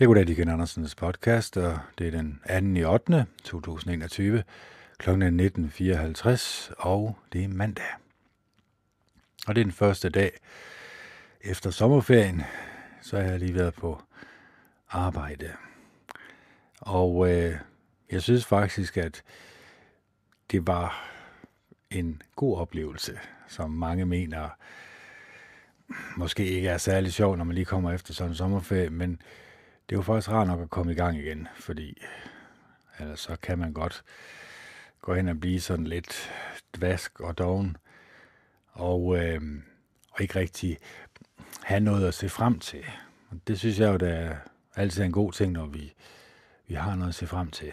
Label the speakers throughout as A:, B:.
A: Jeg goddag, Dicken Andersens podcast, og det er den 2. i 8. 2021, kl. 19.54, og det er mandag. Og det er den første dag efter sommerferien, så har jeg lige været på arbejde. Og øh, jeg synes faktisk, at det var en god oplevelse, som mange mener måske ikke er særlig sjov, når man lige kommer efter sådan en sommerferie, men det er jo faktisk rart nok at komme i gang igen, fordi øh, ellers så kan man godt gå hen og blive sådan lidt dvask og doven, og, øh, og ikke rigtig have noget at se frem til. Og det synes jeg jo, der er altid en god ting, når vi, vi har noget at se frem til.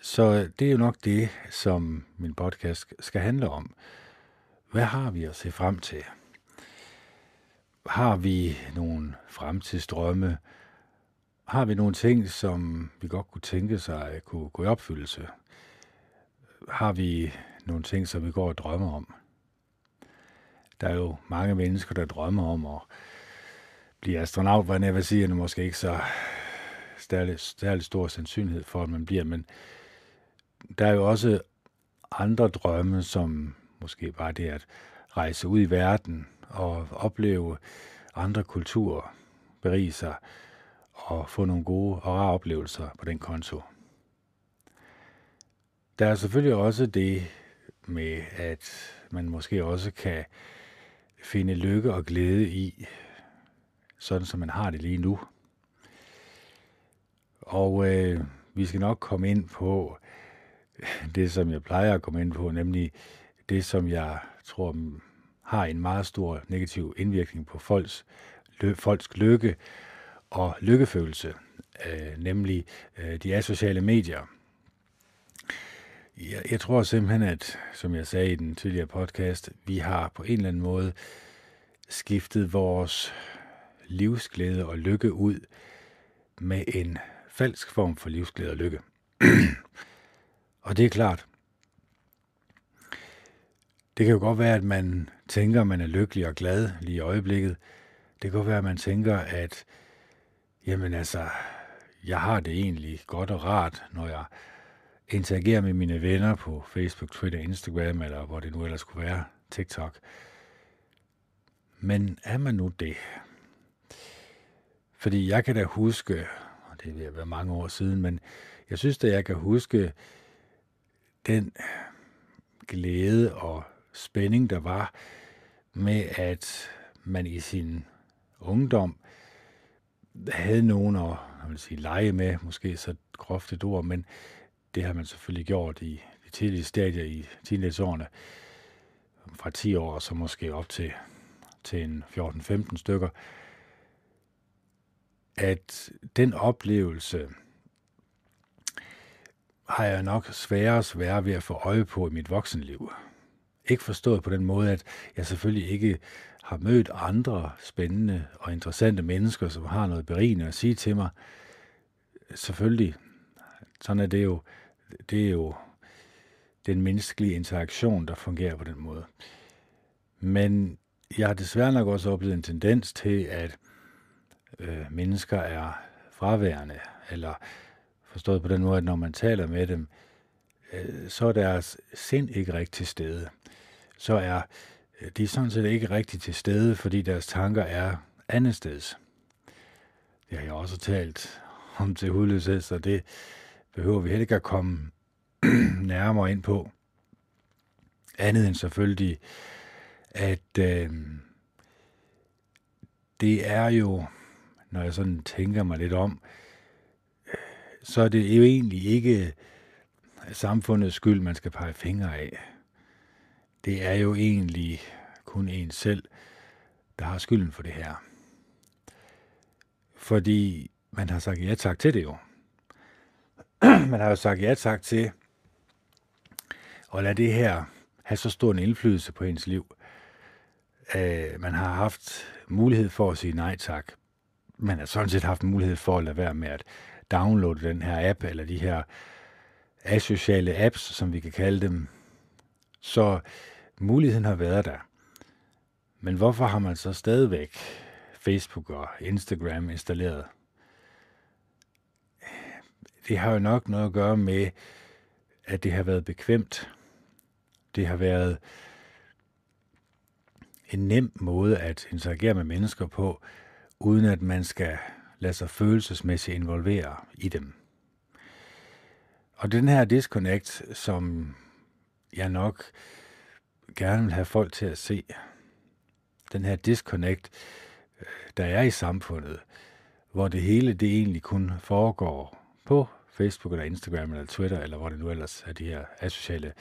A: Så øh, det er jo nok det, som min podcast skal handle om. Hvad har vi at se frem til? Har vi nogle fremtidsdrømme? Har vi nogle ting, som vi godt kunne tænke sig kunne gå i opfyldelse? Har vi nogle ting, som vi går og drømmer om? Der er jo mange mennesker, der drømmer om at blive astronaut, hvad jeg vil sige, er måske ikke så særlig, særlig stor sandsynlighed for, at man bliver, men der er jo også andre drømme, som måske bare det at rejse ud i verden og opleve andre kulturer, berige sig og få nogle gode og rare oplevelser på den konto. Der er selvfølgelig også det med, at man måske også kan finde lykke og glæde i, sådan som man har det lige nu. Og øh, vi skal nok komme ind på det, som jeg plejer at komme ind på, nemlig det, som jeg tror har en meget stor negativ indvirkning på folks, lø, folks lykke og lykkefølelse, øh, nemlig øh, de asociale medier. Jeg, jeg tror simpelthen, at, som jeg sagde i den tidligere podcast, vi har på en eller anden måde skiftet vores livsglæde og lykke ud med en falsk form for livsglæde og lykke. og det er klart, det kan jo godt være, at man tænker, at man er lykkelig og glad lige i øjeblikket. Det kan godt være, at man tænker, at jamen altså, jeg har det egentlig godt og rart, når jeg interagerer med mine venner på Facebook, Twitter, Instagram, eller hvor det nu ellers skulle være, TikTok. Men er man nu det? Fordi jeg kan da huske, og det vil være mange år siden, men jeg synes at jeg kan huske den glæde og spænding, der var med, at man i sin ungdom havde nogen at jeg vil sige, lege med, måske så groft et ord, men det har man selvfølgelig gjort i de tidlige stadier i teenageårene, fra 10 år og så måske op til, til en 14-15 stykker, at den oplevelse har jeg nok sværere og sværere ved at få øje på i mit voksenliv. Ikke forstået på den måde, at jeg selvfølgelig ikke har mødt andre spændende og interessante mennesker, som har noget berigende at sige til mig. Selvfølgelig, sådan er det jo, det er jo den menneskelige interaktion, der fungerer på den måde. Men jeg har desværre nok også oplevet en tendens til, at øh, mennesker er fraværende, eller forstået på den måde, at når man taler med dem, øh, så er deres sind ikke rigtig til stede. Så er øh, de sådan set ikke rigtig til stede, fordi deres tanker er andet steds. Det har jeg også talt om til hudløshed, så det behøver vi heller ikke at komme nærmere ind på. Andet end selvfølgelig, at øh, det er jo, når jeg sådan tænker mig lidt om, så er det jo egentlig ikke samfundets skyld, man skal pege fingre af. Det er jo egentlig kun en selv, der har skylden for det her. Fordi man har sagt ja tak til det jo. man har jo sagt ja tak til at lade det her have så stor en indflydelse på ens liv. Øh, man har haft mulighed for at sige nej tak. Man har sådan set haft mulighed for at lade være med at downloade den her app, eller de her asociale apps, som vi kan kalde dem. Så muligheden har været der. Men hvorfor har man så stadigvæk Facebook og Instagram installeret? det har jo nok noget at gøre med, at det har været bekvemt. Det har været en nem måde at interagere med mennesker på, uden at man skal lade sig følelsesmæssigt involvere i dem. Og den her disconnect, som jeg nok gerne vil have folk til at se, den her disconnect, øh, der er i samfundet, hvor det hele det egentlig kun foregår på Facebook eller Instagram eller Twitter, eller hvor det nu ellers er de her asociale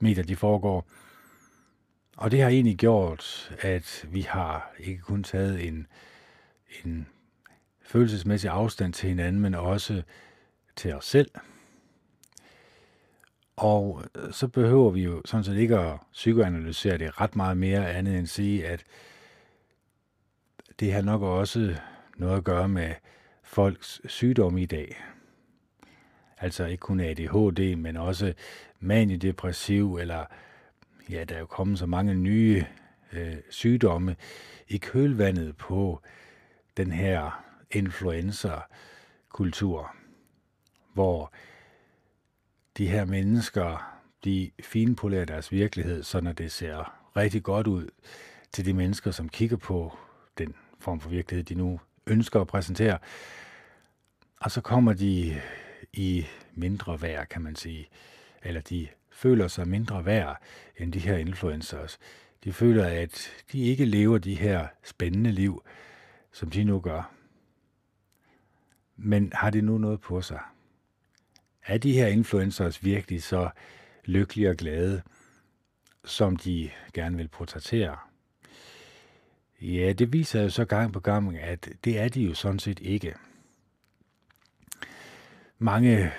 A: medier, de foregår. Og det har egentlig gjort, at vi har ikke kun taget en, en følelsesmæssig afstand til hinanden, men også til os selv. Og øh, så behøver vi jo sådan set ikke at psykoanalysere det ret meget mere andet end at sige, at det har nok også noget at gøre med folks sygdomme i dag. Altså ikke kun ADHD, men også maniedepressiv, eller ja, der er jo kommet så mange nye øh, sygdomme i kølvandet på den her influencer-kultur, hvor de her mennesker, de finpolerer deres virkelighed, så når det ser rigtig godt ud til de mennesker, som kigger på den form for virkelighed, de nu ønsker at præsentere. Og så kommer de i mindre værd, kan man sige. Eller de føler sig mindre værd end de her influencers. De føler, at de ikke lever de her spændende liv, som de nu gør. Men har det nu noget på sig? Er de her influencers virkelig så lykkelige og glade, som de gerne vil portrættere? Ja, det viser jo så gang på gang, at det er de jo sådan set ikke. Mange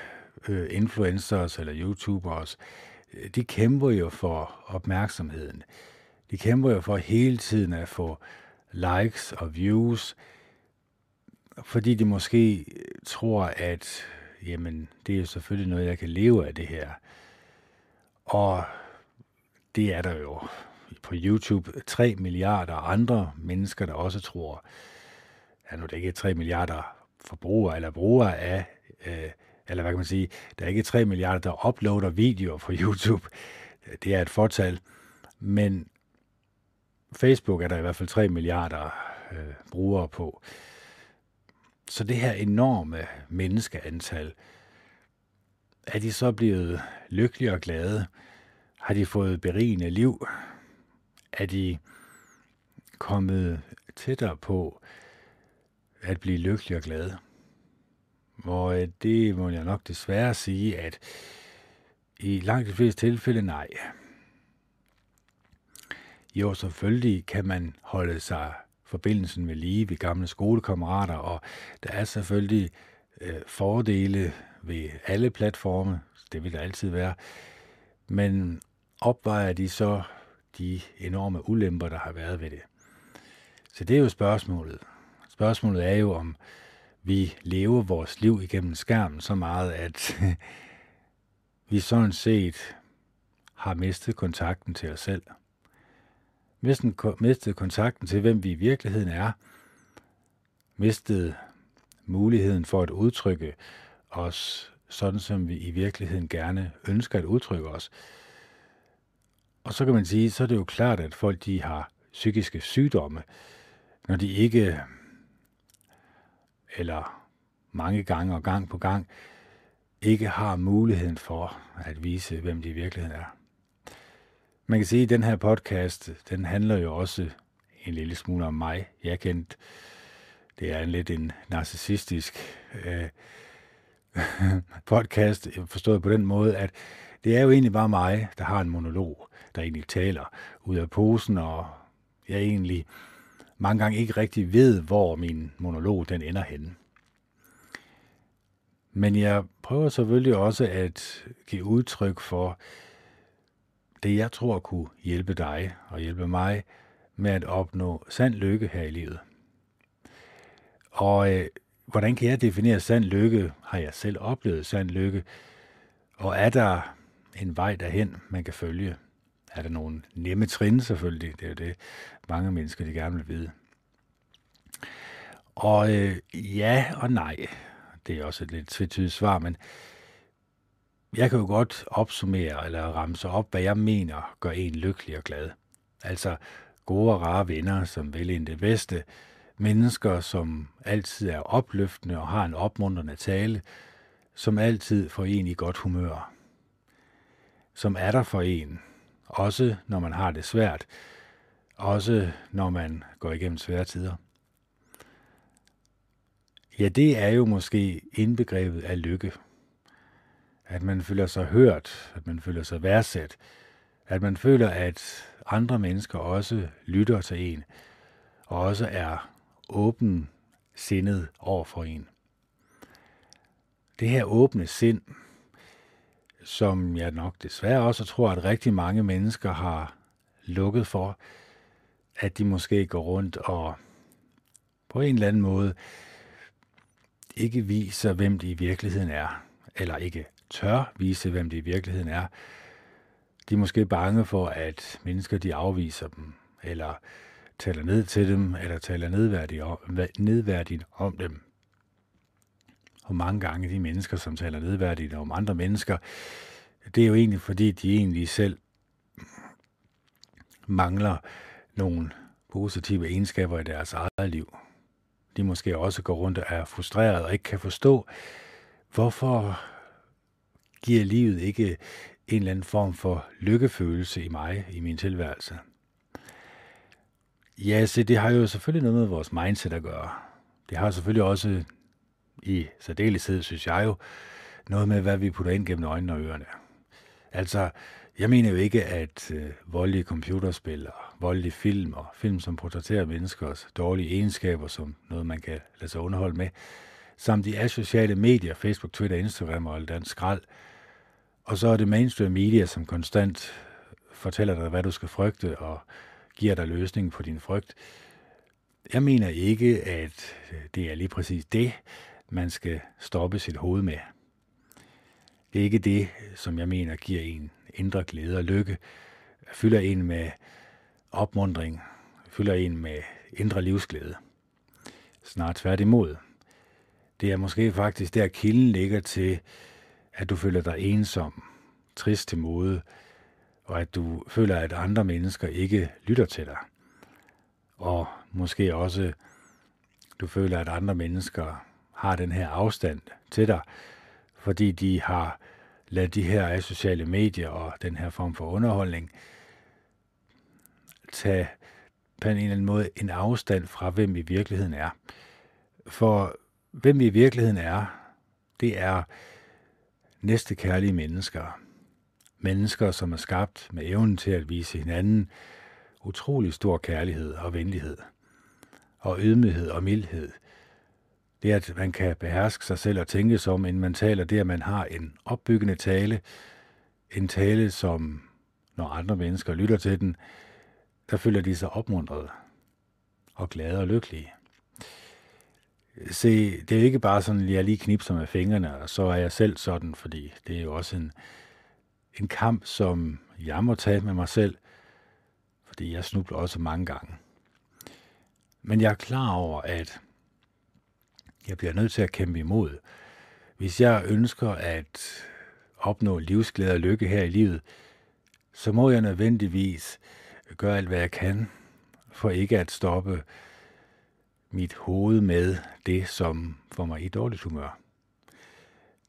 A: øh, influencers eller YouTubers, øh, de kæmper jo for opmærksomheden. De kæmper jo for hele tiden at få likes og views, fordi de måske øh, tror, at jamen, det er selvfølgelig noget, jeg kan leve af det her. Og det er der jo på YouTube 3 milliarder andre mennesker, der også tror, at nu er det ikke 3 milliarder forbrugere eller brugere af, øh, eller hvad kan man sige, der er ikke 3 milliarder, der uploader videoer på YouTube. Det er et fortal. Men Facebook er der i hvert fald 3 milliarder øh, brugere på. Så det her enorme menneskeantal, er de så blevet lykkelige og glade? Har de fået berigende liv? er de kommet tættere på at blive lykkelig og glade? Og øh, det må jeg nok desværre sige, at i langt de fleste tilfælde nej. Jo, selvfølgelig kan man holde sig forbindelsen med lige ved gamle skolekammerater, og der er selvfølgelig øh, fordele ved alle platforme, det vil der altid være, men opvejer de så de enorme ulemper, der har været ved det. Så det er jo spørgsmålet. Spørgsmålet er jo, om vi lever vores liv igennem skærmen så meget, at vi sådan set har mistet kontakten til os selv mistede kontakten til, hvem vi i virkeligheden er. mistede muligheden for at udtrykke os sådan, som vi i virkeligheden gerne ønsker at udtrykke os. Og så kan man sige, så er det jo klart, at folk de har psykiske sygdomme, når de ikke, eller mange gange og gang på gang, ikke har muligheden for at vise, hvem de i virkeligheden er. Man kan sige, at den her podcast, den handler jo også en lille smule om mig. Jeg kendt, det er en lidt en narcissistisk øh, podcast, forstået på den måde, at det er jo egentlig bare mig, der har en monolog der egentlig taler ud af posen, og jeg egentlig mange gange ikke rigtig ved, hvor min monolog den ender henne. Men jeg prøver selvfølgelig også at give udtryk for det, jeg tror kunne hjælpe dig og hjælpe mig med at opnå sand lykke her i livet. Og øh, hvordan kan jeg definere sand lykke? Har jeg selv oplevet sand lykke? Og er der en vej derhen, man kan følge? er der nogle nemme trin selvfølgelig. Det er jo det, mange mennesker de gerne vil vide. Og øh, ja og nej. det er også et lidt tvetydigt svar, men jeg kan jo godt opsummere eller ramse op, hvad jeg mener gør en lykkelig og glad. Altså gode og rare venner, som vil en det bedste, mennesker, som altid er opløftende og har en opmuntrende tale, som altid får en i godt humør, som er der for en, også når man har det svært, også når man går igennem svære tider. Ja, det er jo måske indbegrebet af lykke. At man føler sig hørt, at man føler sig værdsat, at man føler, at andre mennesker også lytter til en, og også er åben sindet over for en. Det her åbne sind, som jeg nok desværre også tror, at rigtig mange mennesker har lukket for, at de måske går rundt og på en eller anden måde ikke viser, hvem de i virkeligheden er, eller ikke tør vise, hvem de i virkeligheden er. De er måske bange for, at mennesker de afviser dem, eller taler ned til dem, eller taler nedværdigt om, nedværdigt om dem. Og mange gange de mennesker, som taler nedværdigt om andre mennesker, det er jo egentlig fordi, de egentlig selv mangler nogle positive egenskaber i deres eget liv. De måske også går rundt og er frustreret og ikke kan forstå, hvorfor giver livet ikke en eller anden form for lykkefølelse i mig, i min tilværelse. Ja, så det har jo selvfølgelig noget med vores mindset at gøre. Det har selvfølgelig også i særdeleshed, synes jeg jo, noget med, hvad vi putter ind gennem øjnene og ørerne. Altså, jeg mener jo ikke, at øh, voldelige computerspil og voldelige film og film, som portrætterer menneskers dårlige egenskaber, som noget, man kan lade sig underholde med, samt de asociale medier, Facebook, Twitter, Instagram og alt andet skrald. Og så er det mainstream media, som konstant fortæller dig, hvad du skal frygte, og giver dig løsningen på din frygt. Jeg mener ikke, at øh, det er lige præcis det, man skal stoppe sit hoved med. Det er ikke det, som jeg mener giver en indre glæde og lykke, fylder en med opmundring, fylder en med indre livsglæde. Snart tværtimod. Det er måske faktisk der kilden ligger til, at du føler dig ensom, trist til mode, og at du føler, at andre mennesker ikke lytter til dig. Og måske også, du føler, at andre mennesker har den her afstand til dig, fordi de har ladet de her sociale medier og den her form for underholdning tage på en eller anden måde en afstand fra, hvem vi i virkeligheden er. For hvem vi i virkeligheden er, det er næste kærlige mennesker. Mennesker, som er skabt med evnen til at vise hinanden utrolig stor kærlighed og venlighed, og ydmyghed og mildhed. Det at man kan beherske sig selv og tænke som, inden man taler, det at man har en opbyggende tale, en tale, som når andre mennesker lytter til den, der føler de sig opmuntret og glade og lykkelige. Se, det er ikke bare sådan, at jeg lige knipser med fingrene, og så er jeg selv sådan, fordi det er jo også en, en kamp, som jeg må tage med mig selv, fordi jeg snubler også mange gange. Men jeg er klar over, at jeg bliver nødt til at kæmpe imod. Hvis jeg ønsker at opnå livsglæde og lykke her i livet, så må jeg nødvendigvis gøre alt, hvad jeg kan, for ikke at stoppe mit hoved med det, som får mig i dårligt humør.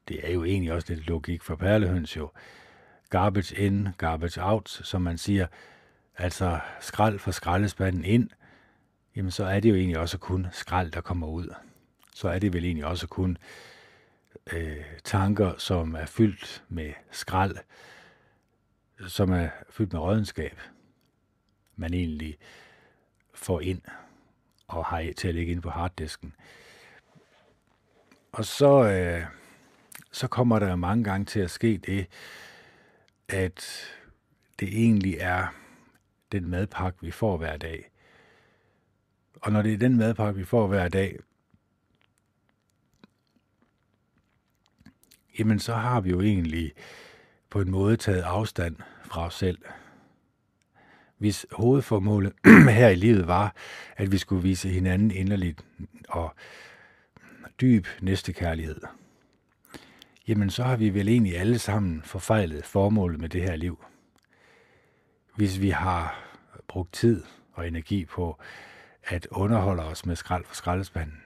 A: Det er jo egentlig også lidt logik for perlehøns jo. Garbage in, garbage out, som man siger. Altså skrald for skraldespanden ind, jamen så er det jo egentlig også kun skrald, der kommer ud. Så er det vel egentlig også kun øh, tanker, som er fyldt med skrald, som er fyldt med rådenskab, man egentlig får ind og har til at ligge ind på harddisken. Og så, øh, så kommer der mange gange til at ske det, at det egentlig er den madpakke, vi får hver dag. Og når det er den madpakke, vi får hver dag, jamen så har vi jo egentlig på en måde taget afstand fra os selv hvis hovedformålet her i livet var, at vi skulle vise hinanden inderligt og dyb næstekærlighed, jamen så har vi vel egentlig alle sammen forfejlet formålet med det her liv. Hvis vi har brugt tid og energi på at underholde os med skrald for skraldespanden,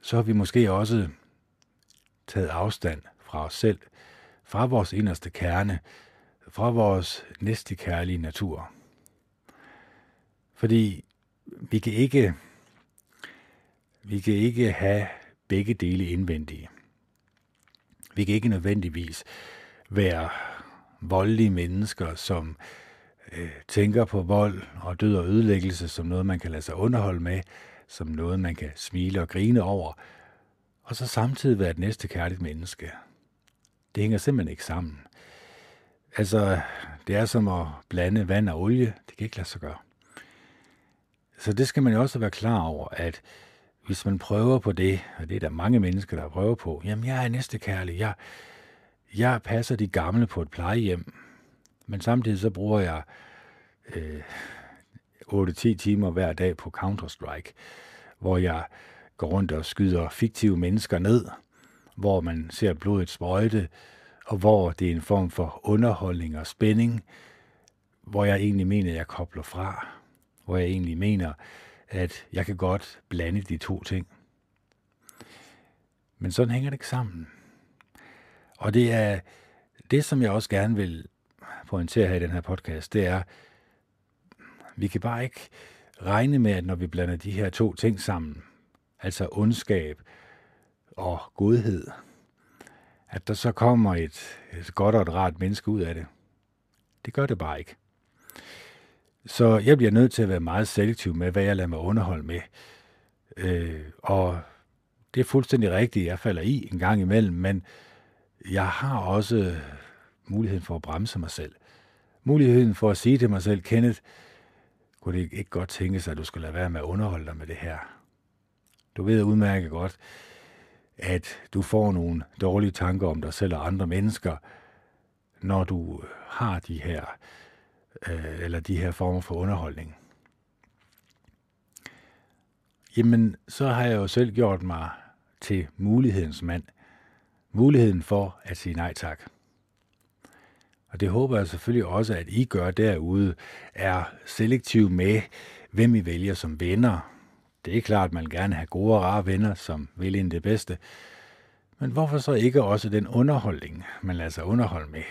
A: så har vi måske også taget afstand fra os selv, fra vores inderste kerne, fra vores næstekærlige natur. Fordi vi kan ikke, vi kan ikke have begge dele indvendige. Vi kan ikke nødvendigvis være voldelige mennesker, som øh, tænker på vold og død og ødelæggelse som noget, man kan lade sig underholde med, som noget, man kan smile og grine over, og så samtidig være et næste kærligt menneske. Det hænger simpelthen ikke sammen. Altså, det er som at blande vand og olie. Det kan ikke lade sig gøre. Så det skal man jo også være klar over, at hvis man prøver på det, og det er der mange mennesker, der prøver på, jamen jeg er næste kærlig, jeg, jeg passer de gamle på et plejehjem, men samtidig så bruger jeg øh, 8-10 timer hver dag på Counter-Strike, hvor jeg går rundt og skyder fiktive mennesker ned, hvor man ser blodet sprøjte, og hvor det er en form for underholdning og spænding, hvor jeg egentlig mener, at jeg kobler fra, hvor jeg egentlig mener, at jeg kan godt blande de to ting. Men sådan hænger det ikke sammen. Og det er det, som jeg også gerne vil pointere her i den her podcast, det er, vi kan bare ikke regne med, at når vi blander de her to ting sammen, altså ondskab og godhed, at der så kommer et, et godt og et rart menneske ud af det. Det gør det bare ikke. Så jeg bliver nødt til at være meget selektiv med, hvad jeg lader mig underholde med. Øh, og det er fuldstændig rigtigt, jeg falder i en gang imellem, men jeg har også muligheden for at bremse mig selv. Muligheden for at sige til mig selv, Kenneth, kunne det ikke godt tænke sig, at du skulle lade være med at underholde dig med det her? Du ved udmærket godt, at du får nogle dårlige tanker om dig selv og andre mennesker, når du øh, har de her, øh, eller de her former for underholdning. Jamen, så har jeg jo selv gjort mig til mulighedens mand. Muligheden for at sige nej tak. Og det håber jeg selvfølgelig også, at I gør derude, er selektiv med, hvem I vælger som venner. Det er klart, at man gerne have gode og rare venner, som vil ind det bedste. Men hvorfor så ikke også den underholdning, man lader sig underholde med?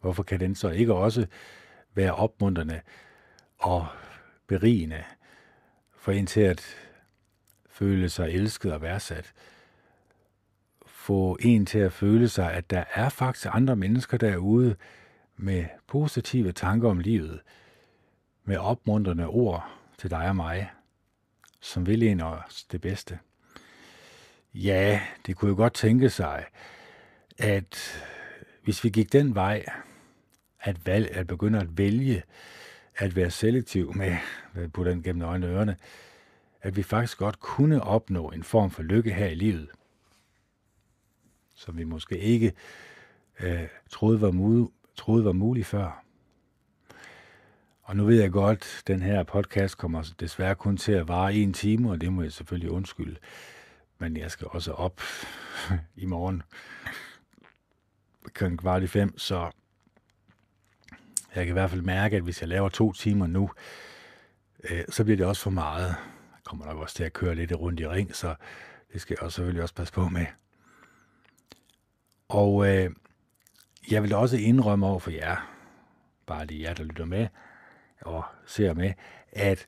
A: Hvorfor kan den så ikke også være opmuntrende og berigende for en til at føle sig elsket og værdsat? få en til at føle sig, at der er faktisk andre mennesker derude med positive tanker om livet, med opmuntrende ord til dig og mig, som vil en os det bedste. Ja, det kunne jo godt tænke sig, at hvis vi gik den vej, at, valg, at begynde at vælge at være selektiv med, på den gennem øjnene og ørerne, at vi faktisk godt kunne opnå en form for lykke her i livet – som vi måske ikke øh, troede, var mul- troede var muligt før. Og nu ved jeg godt, at den her podcast kommer desværre kun til at vare en time, og det må jeg selvfølgelig undskylde. Men jeg skal også op i morgen kl. kvart i fem, så jeg kan i hvert fald mærke, at hvis jeg laver to timer nu, øh, så bliver det også for meget. Jeg kommer nok også til at køre lidt rundt i ring, så det skal jeg også selvfølgelig også passe på med. Og øh, jeg vil også indrømme over for jer, bare lige jer, der lytter med og ser med, at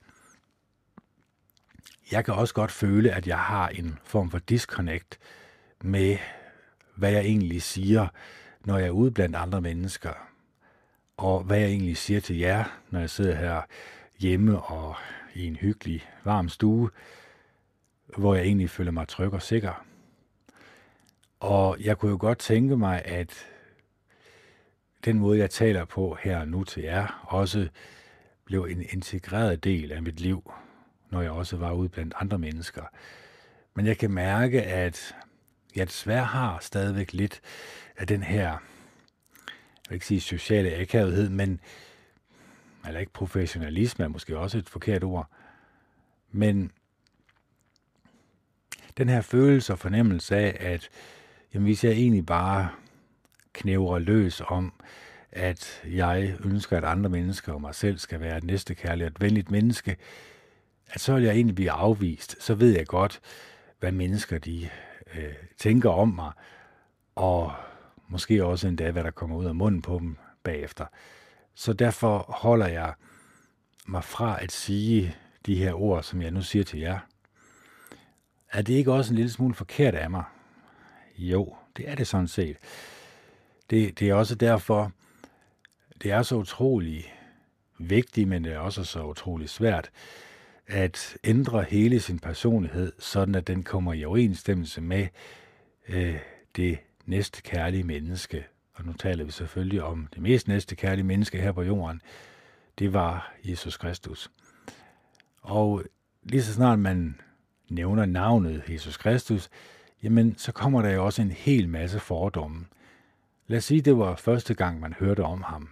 A: jeg kan også godt føle, at jeg har en form for disconnect med, hvad jeg egentlig siger, når jeg er ude blandt andre mennesker. Og hvad jeg egentlig siger til jer, når jeg sidder her hjemme og i en hyggelig, varm stue, hvor jeg egentlig føler mig tryg og sikker. Og jeg kunne jo godt tænke mig, at den måde, jeg taler på her nu til jer, også blev en integreret del af mit liv, når jeg også var ude blandt andre mennesker. Men jeg kan mærke, at jeg desværre har stadigvæk lidt af den her, jeg vil ikke sige sociale akavethed, men eller ikke professionalisme er måske også et forkert ord, men den her følelse og fornemmelse af, at jamen, hvis jeg egentlig bare knæver løs om, at jeg ønsker, at andre mennesker og mig selv skal være et næste kærligt og et venligt menneske, at så vil jeg egentlig blive afvist. Så ved jeg godt, hvad mennesker de øh, tænker om mig, og måske også endda, hvad der kommer ud af munden på dem bagefter. Så derfor holder jeg mig fra at sige de her ord, som jeg nu siger til jer. Er det ikke også en lille smule forkert af mig? Jo, det er det sådan set. Det, det er også derfor, det er så utrolig vigtigt, men det er også så utrolig svært, at ændre hele sin personlighed, sådan at den kommer i overensstemmelse med øh, det næste kærlige menneske. Og nu taler vi selvfølgelig om det mest næste kærlige menneske her på jorden. Det var Jesus Kristus. Og lige så snart man nævner navnet Jesus Kristus, jamen så kommer der jo også en hel masse fordomme. Lad os sige, det var første gang, man hørte om ham.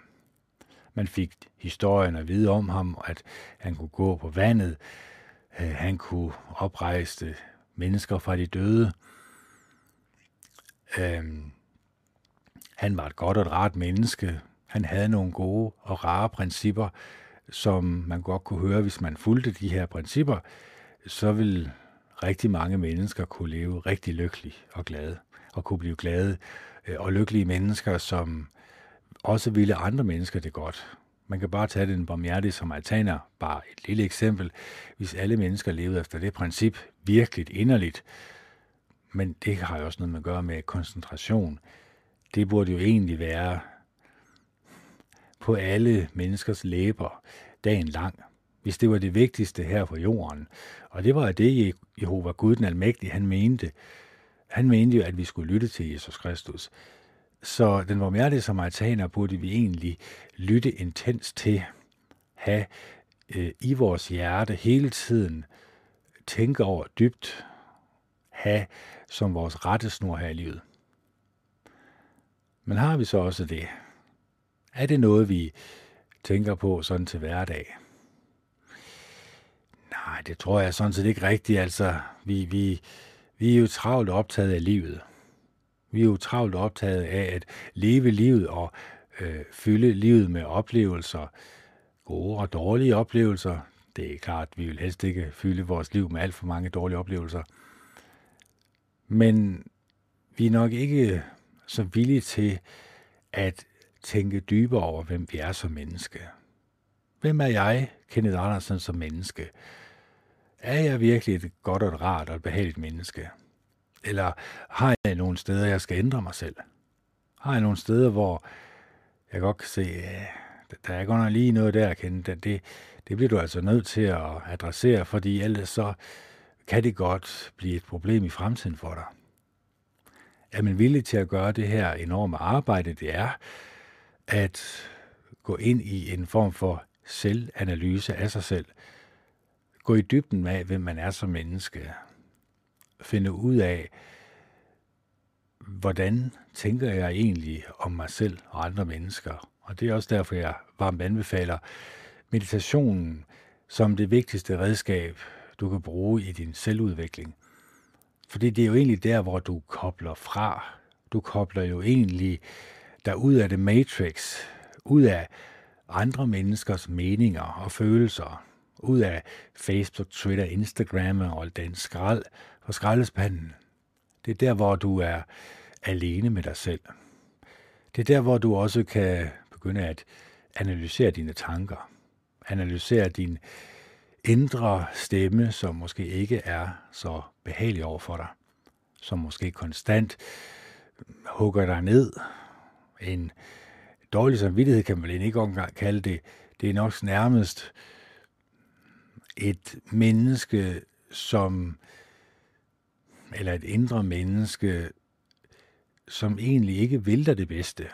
A: Man fik historien at vide om ham, at han kunne gå på vandet, øh, han kunne oprejse mennesker fra de døde. Øhm, han var et godt og et rart menneske. Han havde nogle gode og rare principper, som man godt kunne høre, hvis man fulgte de her principper, så ville rigtig mange mennesker kunne leve rigtig lykkeligt og glade, og kunne blive glade øh, og lykkelige mennesker, som også ville andre mennesker det godt. Man kan bare tage den barmhjertige samaritaner, bare et lille eksempel. Hvis alle mennesker levede efter det princip virkelig inderligt, men det har jo også noget med at gøre med koncentration. Det burde jo egentlig være på alle menneskers læber dagen lang, hvis det var det vigtigste her på jorden. Og det var det, Jehova Gud den Almægtige, han mente. Han mente jo, at vi skulle lytte til Jesus Kristus. Så den varmhjertige samaritaner burde vi egentlig lytte intens til, have øh, i vores hjerte hele tiden, tænke over dybt, have som vores rettesnor her i livet. Men har vi så også det? Er det noget, vi tænker på sådan til hverdag? Nej, det tror jeg sådan set ikke rigtigt. Altså, vi, vi, vi er jo travlt optaget af livet. Vi er jo travlt optaget af at leve livet og øh, fylde livet med oplevelser, gode og dårlige oplevelser. Det er klart, vi vil helst ikke fylde vores liv med alt for mange dårlige oplevelser. Men vi er nok ikke så villige til at tænke dybere over, hvem vi er som menneske. Hvem er jeg, Kenneth Andersen, som menneske? Er jeg virkelig et godt og et rart og et behageligt menneske? Eller har jeg nogle steder, jeg skal ændre mig selv? Har jeg nogle steder, hvor jeg godt kan se, at der er godt nok lige noget der, Kende, Det, det, det bliver du altså nødt til at adressere, fordi ellers så kan det godt blive et problem i fremtiden for dig. Er man villig til at gøre det her enorme arbejde, det er at gå ind i en form for selvanalyse af sig selv. Gå i dybden med, hvem man er som menneske. Finde ud af, hvordan tænker jeg egentlig om mig selv og andre mennesker. Og det er også derfor, jeg varmt anbefaler meditationen som det vigtigste redskab, du kan bruge i din selvudvikling. Fordi det er jo egentlig der, hvor du kobler fra. Du kobler jo egentlig der ud af det matrix, ud af andre menneskers meninger og følelser, ud af Facebook, Twitter, Instagram og den skrald på skraldespanden. Det er der, hvor du er alene med dig selv. Det er der, hvor du også kan begynde at analysere dine tanker. Analysere din indre stemme, som måske ikke er så behagelig over for dig. Som måske konstant hugger dig ned. En dårlig samvittighed kan man ikke engang kalde det. Det er nok nærmest et menneske, som eller et indre menneske, som egentlig ikke vil dig det bedste,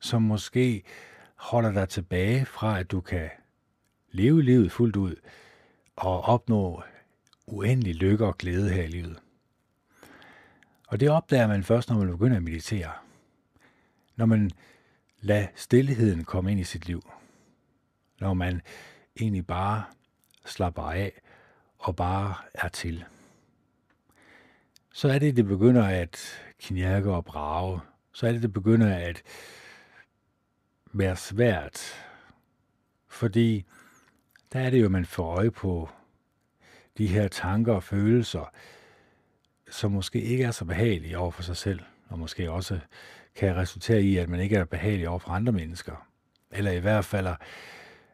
A: som måske holder dig tilbage fra, at du kan leve livet fuldt ud og opnå uendelig lykke og glæde her i livet. Og det opdager man først, når man begynder at meditere. Når man lader stillheden komme ind i sit liv. Når man egentlig bare slapper af og bare er til så er det, det begynder at knirke og brage. Så er det, det begynder at være svært. Fordi der er det jo, man får øje på de her tanker og følelser, som måske ikke er så behagelige over for sig selv, og måske også kan resultere i, at man ikke er behagelig over for andre mennesker. Eller i hvert fald,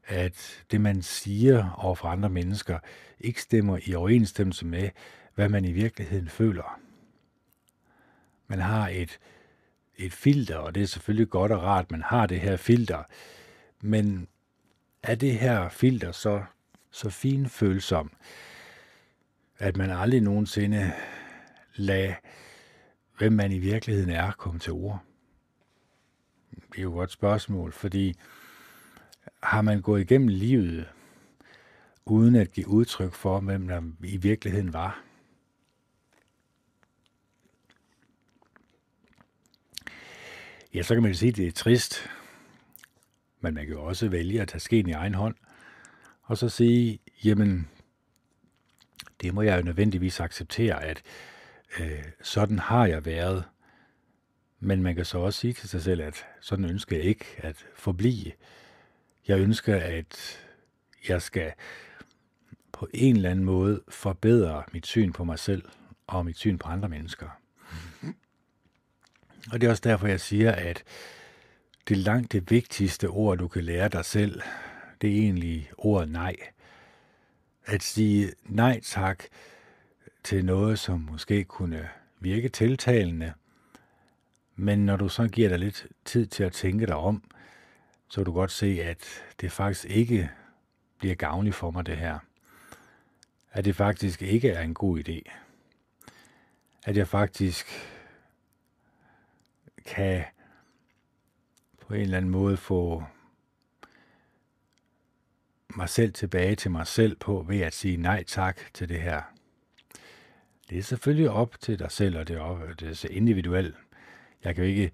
A: at det, man siger over for andre mennesker, ikke stemmer i overensstemmelse med, hvad man i virkeligheden føler. Man har et, et filter, og det er selvfølgelig godt og rart, man har det her filter, men er det her filter så, så finfølsom, at man aldrig nogensinde lader, hvem man i virkeligheden er, komme til ord? Det er jo et godt spørgsmål, fordi har man gået igennem livet uden at give udtryk for, hvem der i virkeligheden var? Ja, så kan man sige, at det er trist, men man kan jo også vælge at tage skeen i egen hånd, og så sige, jamen, det må jeg jo nødvendigvis acceptere, at øh, sådan har jeg været. Men man kan så også sige til sig selv, at sådan ønsker jeg ikke at forblive. Jeg ønsker, at jeg skal på en eller anden måde forbedre mit syn på mig selv og mit syn på andre mennesker. Og det er også derfor, jeg siger, at det langt det vigtigste ord, du kan lære dig selv, det er egentlig ordet nej. At sige nej tak til noget, som måske kunne virke tiltalende, men når du så giver dig lidt tid til at tænke dig om, så kan du godt se, at det faktisk ikke bliver gavnligt for mig, det her. At det faktisk ikke er en god idé. At jeg faktisk kan på en eller anden måde få mig selv tilbage til mig selv på ved at sige nej tak til det her. Det er selvfølgelig op til dig selv, og det er, op, det er så individuelt. Jeg kan jo ikke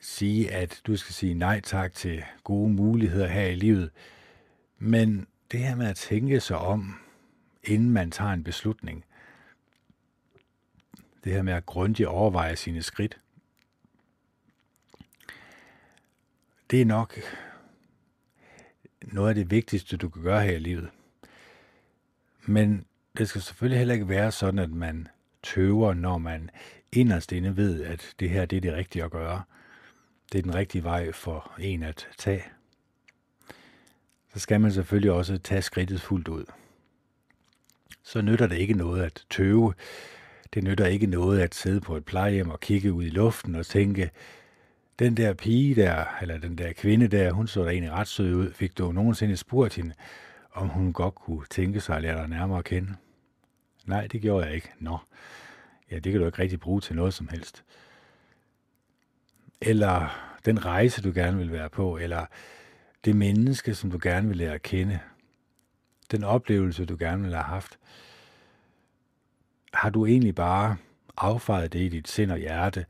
A: sige, at du skal sige nej tak til gode muligheder her i livet, men det her med at tænke sig om, inden man tager en beslutning, det her med at grundigt overveje sine skridt, det er nok noget af det vigtigste, du kan gøre her i livet. Men det skal selvfølgelig heller ikke være sådan, at man tøver, når man inderst inde ved, at det her det er det rigtige at gøre. Det er den rigtige vej for en at tage. Så skal man selvfølgelig også tage skridtet fuldt ud. Så nytter det ikke noget at tøve. Det nytter ikke noget at sidde på et plejehjem og kigge ud i luften og tænke, den der pige der, eller den der kvinde der, hun så da egentlig ret sød ud. Fik du nogensinde spurgt hende, om hun godt kunne tænke sig at lære dig nærmere at kende? Nej, det gjorde jeg ikke. Nå, ja, det kan du ikke rigtig bruge til noget som helst. Eller den rejse, du gerne vil være på, eller det menneske, som du gerne vil lære at kende. Den oplevelse, du gerne vil have haft. Har du egentlig bare affejet det i dit sind og hjerte,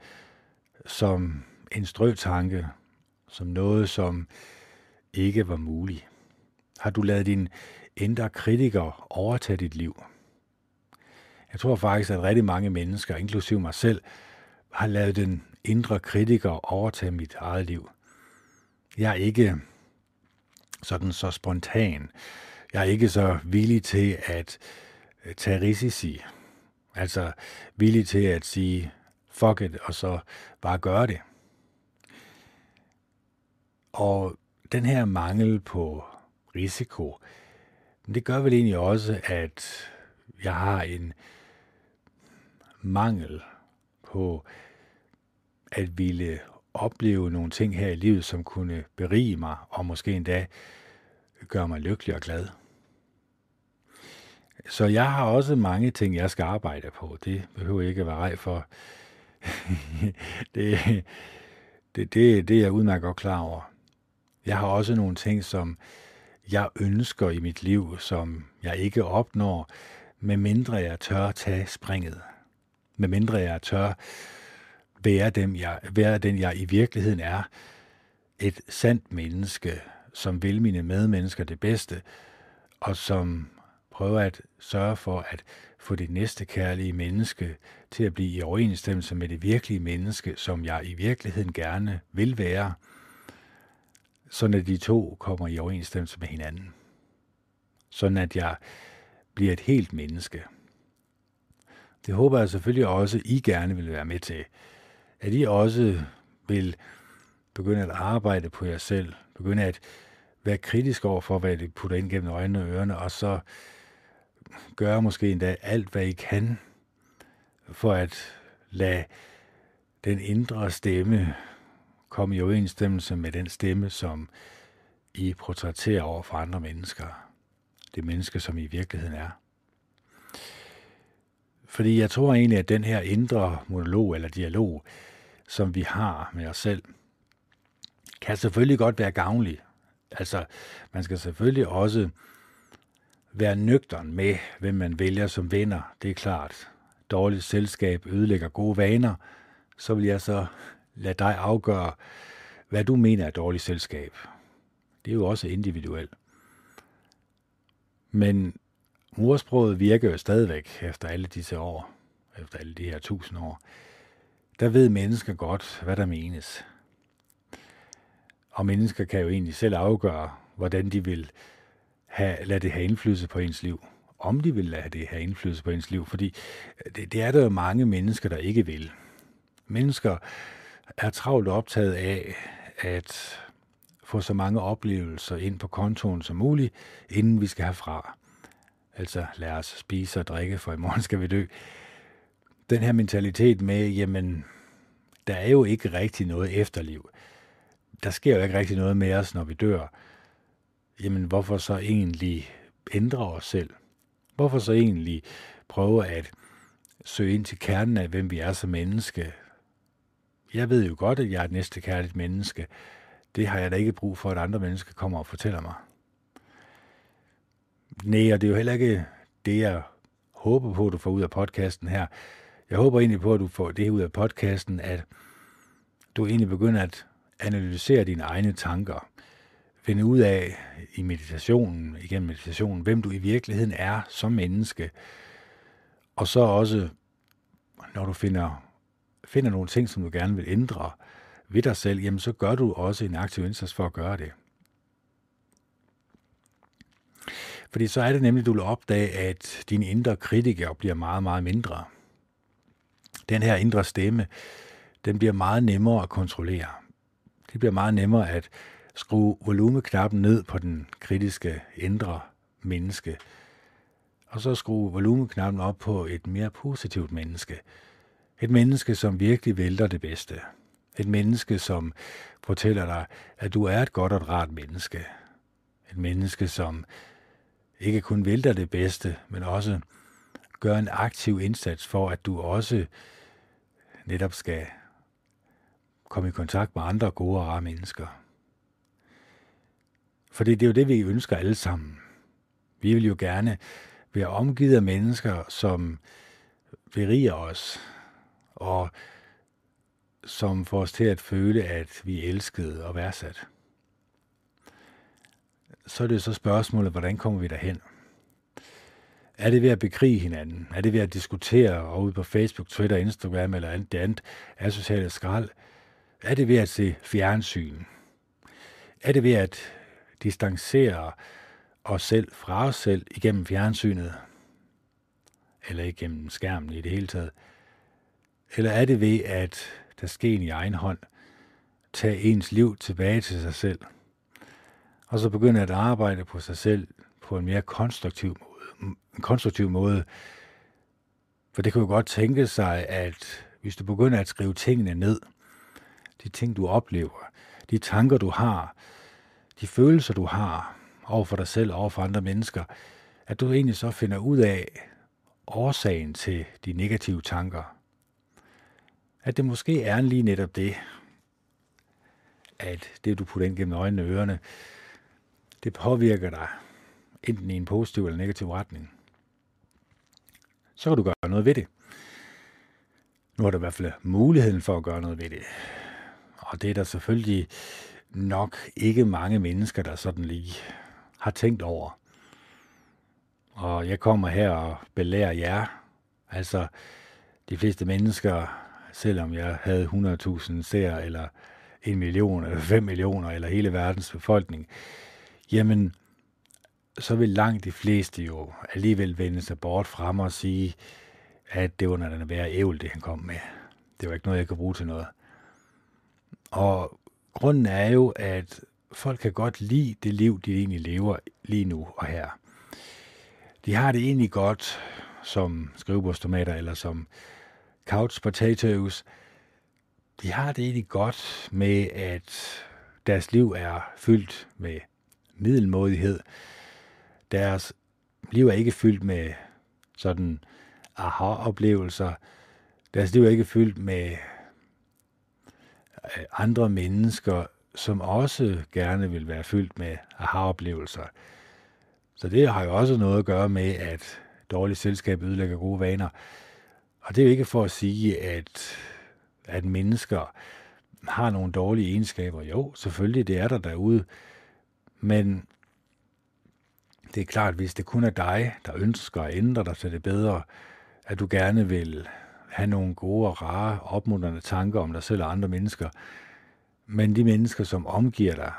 A: som en strøtanke, som noget, som ikke var muligt? Har du lavet din indre kritiker overtage dit liv? Jeg tror faktisk, at rigtig mange mennesker, inklusive mig selv, har lavet den indre kritiker overtage mit eget liv. Jeg er ikke sådan så spontan. Jeg er ikke så villig til at øh, tage risici. Altså villig til at sige, fuck it, og så bare gøre det. Og den her mangel på risiko, det gør vel egentlig også, at jeg har en mangel på at ville opleve nogle ting her i livet, som kunne berige mig, og måske endda gøre mig lykkelig og glad. Så jeg har også mange ting, jeg skal arbejde på. Det behøver ikke at være rej for. det, det, det, det er jeg udmærket godt klar over. Jeg har også nogle ting, som jeg ønsker i mit liv, som jeg ikke opnår, med mindre jeg tør tage springet. Med mindre jeg tør være, dem, jeg, være den, jeg i virkeligheden er. Et sandt menneske, som vil mine medmennesker det bedste, og som prøver at sørge for at få det næste kærlige menneske til at blive i overensstemmelse med det virkelige menneske, som jeg i virkeligheden gerne vil være, sådan at de to kommer i overensstemmelse med hinanden. Sådan at jeg bliver et helt menneske. Det håber jeg selvfølgelig også, I gerne vil være med til. At I også vil begynde at arbejde på jer selv. Begynde at være kritisk over for, hvad det putter ind gennem øjnene og ørerne, og så gøre måske endda alt, hvad I kan, for at lade den indre stemme komme i overensstemmelse med den stemme, som I portrætterer over for andre mennesker. Det menneske, som I i virkeligheden er. Fordi jeg tror egentlig, at den her indre monolog eller dialog, som vi har med os selv, kan selvfølgelig godt være gavnlig. Altså, man skal selvfølgelig også være nøgtern med, hvem man vælger som venner. Det er klart. Dårligt selskab ødelægger gode vaner. Så vil jeg så lad dig afgøre, hvad du mener er dårligt selskab. Det er jo også individuelt. Men morsproget virker jo stadigvæk efter alle disse år, efter alle de her tusind år. Der ved mennesker godt, hvad der menes. Og mennesker kan jo egentlig selv afgøre, hvordan de vil have, lade det have indflydelse på ens liv. Om de vil lade det have indflydelse på ens liv. Fordi det, det er der jo mange mennesker, der ikke vil. Mennesker er travlt optaget af at få så mange oplevelser ind på kontoen som muligt, inden vi skal herfra. Altså lad os spise og drikke, for i morgen skal vi dø. Den her mentalitet med, jamen, der er jo ikke rigtig noget efterliv. Der sker jo ikke rigtig noget med os, når vi dør. Jamen, hvorfor så egentlig ændre os selv? Hvorfor så egentlig prøve at søge ind til kernen af, hvem vi er som menneske? Jeg ved jo godt, at jeg er et næste kærligt menneske. Det har jeg da ikke brug for, at andre mennesker kommer og fortæller mig. Nej, og det er jo heller ikke det, jeg håber på, at du får ud af podcasten her. Jeg håber egentlig på, at du får det ud af podcasten, at du egentlig begynder at analysere dine egne tanker. Finde ud af i meditationen, igennem meditationen, hvem du i virkeligheden er som menneske. Og så også, når du finder, finder nogle ting, som du gerne vil ændre ved dig selv, jamen så gør du også en aktiv indsats for at gøre det. Fordi så er det nemlig, at du vil opdage, at dine indre kritikere bliver meget, meget mindre. Den her indre stemme, den bliver meget nemmere at kontrollere. Det bliver meget nemmere at skrue volumeknappen ned på den kritiske indre menneske, og så skrue volumeknappen op på et mere positivt menneske. Et menneske, som virkelig vælter det bedste. Et menneske, som fortæller dig, at du er et godt og et rart menneske. Et menneske, som ikke kun vælter det bedste, men også gør en aktiv indsats for, at du også netop skal komme i kontakt med andre gode og rare mennesker. For det er jo det, vi ønsker alle sammen. Vi vil jo gerne være omgivet af mennesker, som beriger os, og som får os til at føle, at vi er elskede og værdsat så er det så spørgsmålet, hvordan kommer vi derhen? Er det ved at bekrige hinanden? Er det ved at diskutere og ude på Facebook, Twitter, Instagram eller andet, det andet er sociale skrald? Er det ved at se fjernsyn? Er det ved at distancere os selv fra os selv igennem fjernsynet? Eller igennem skærmen i det hele taget? Eller er det ved at der sker en i egen hånd, tage ens liv tilbage til sig selv – og så begynde at arbejde på sig selv på en mere konstruktiv måde. En konstruktiv måde. For det kan jo godt tænke sig, at hvis du begynder at skrive tingene ned, de ting, du oplever, de tanker, du har, de følelser, du har over for dig selv og over for andre mennesker, at du egentlig så finder ud af årsagen til de negative tanker. At det måske er lige netop det, at det, du putter ind gennem øjnene og ørerne, det påvirker dig enten i en positiv eller negativ retning, så kan du gøre noget ved det. Nu har du i hvert fald muligheden for at gøre noget ved det. Og det er der selvfølgelig nok ikke mange mennesker, der sådan lige har tænkt over. Og jeg kommer her og belærer jer. Altså, de fleste mennesker, selvom jeg havde 100.000 seere, eller en million, eller 5 millioner, eller hele verdens befolkning, jamen, så vil langt de fleste jo alligevel vende sig bort fra mig og sige, at det var noget værre ævl, det han kom med. Det var ikke noget, jeg kunne bruge til noget. Og grunden er jo, at folk kan godt lide det liv, de egentlig lever lige nu og her. De har det egentlig godt som skrivebordstomater eller som couch potatoes. De har det egentlig godt med, at deres liv er fyldt med middelmådighed. Deres liv er ikke fyldt med sådan aha-oplevelser. Deres liv er ikke fyldt med øh, andre mennesker, som også gerne vil være fyldt med aha-oplevelser. Så det har jo også noget at gøre med, at dårligt selskab ødelægger gode vaner. Og det er jo ikke for at sige, at, at mennesker har nogle dårlige egenskaber. Jo, selvfølgelig, det er der derude. Men det er klart, hvis det kun er dig, der ønsker at ændre dig til det bedre, at du gerne vil have nogle gode og rare, opmuntrende tanker om dig selv og andre mennesker, men de mennesker, som omgiver dig,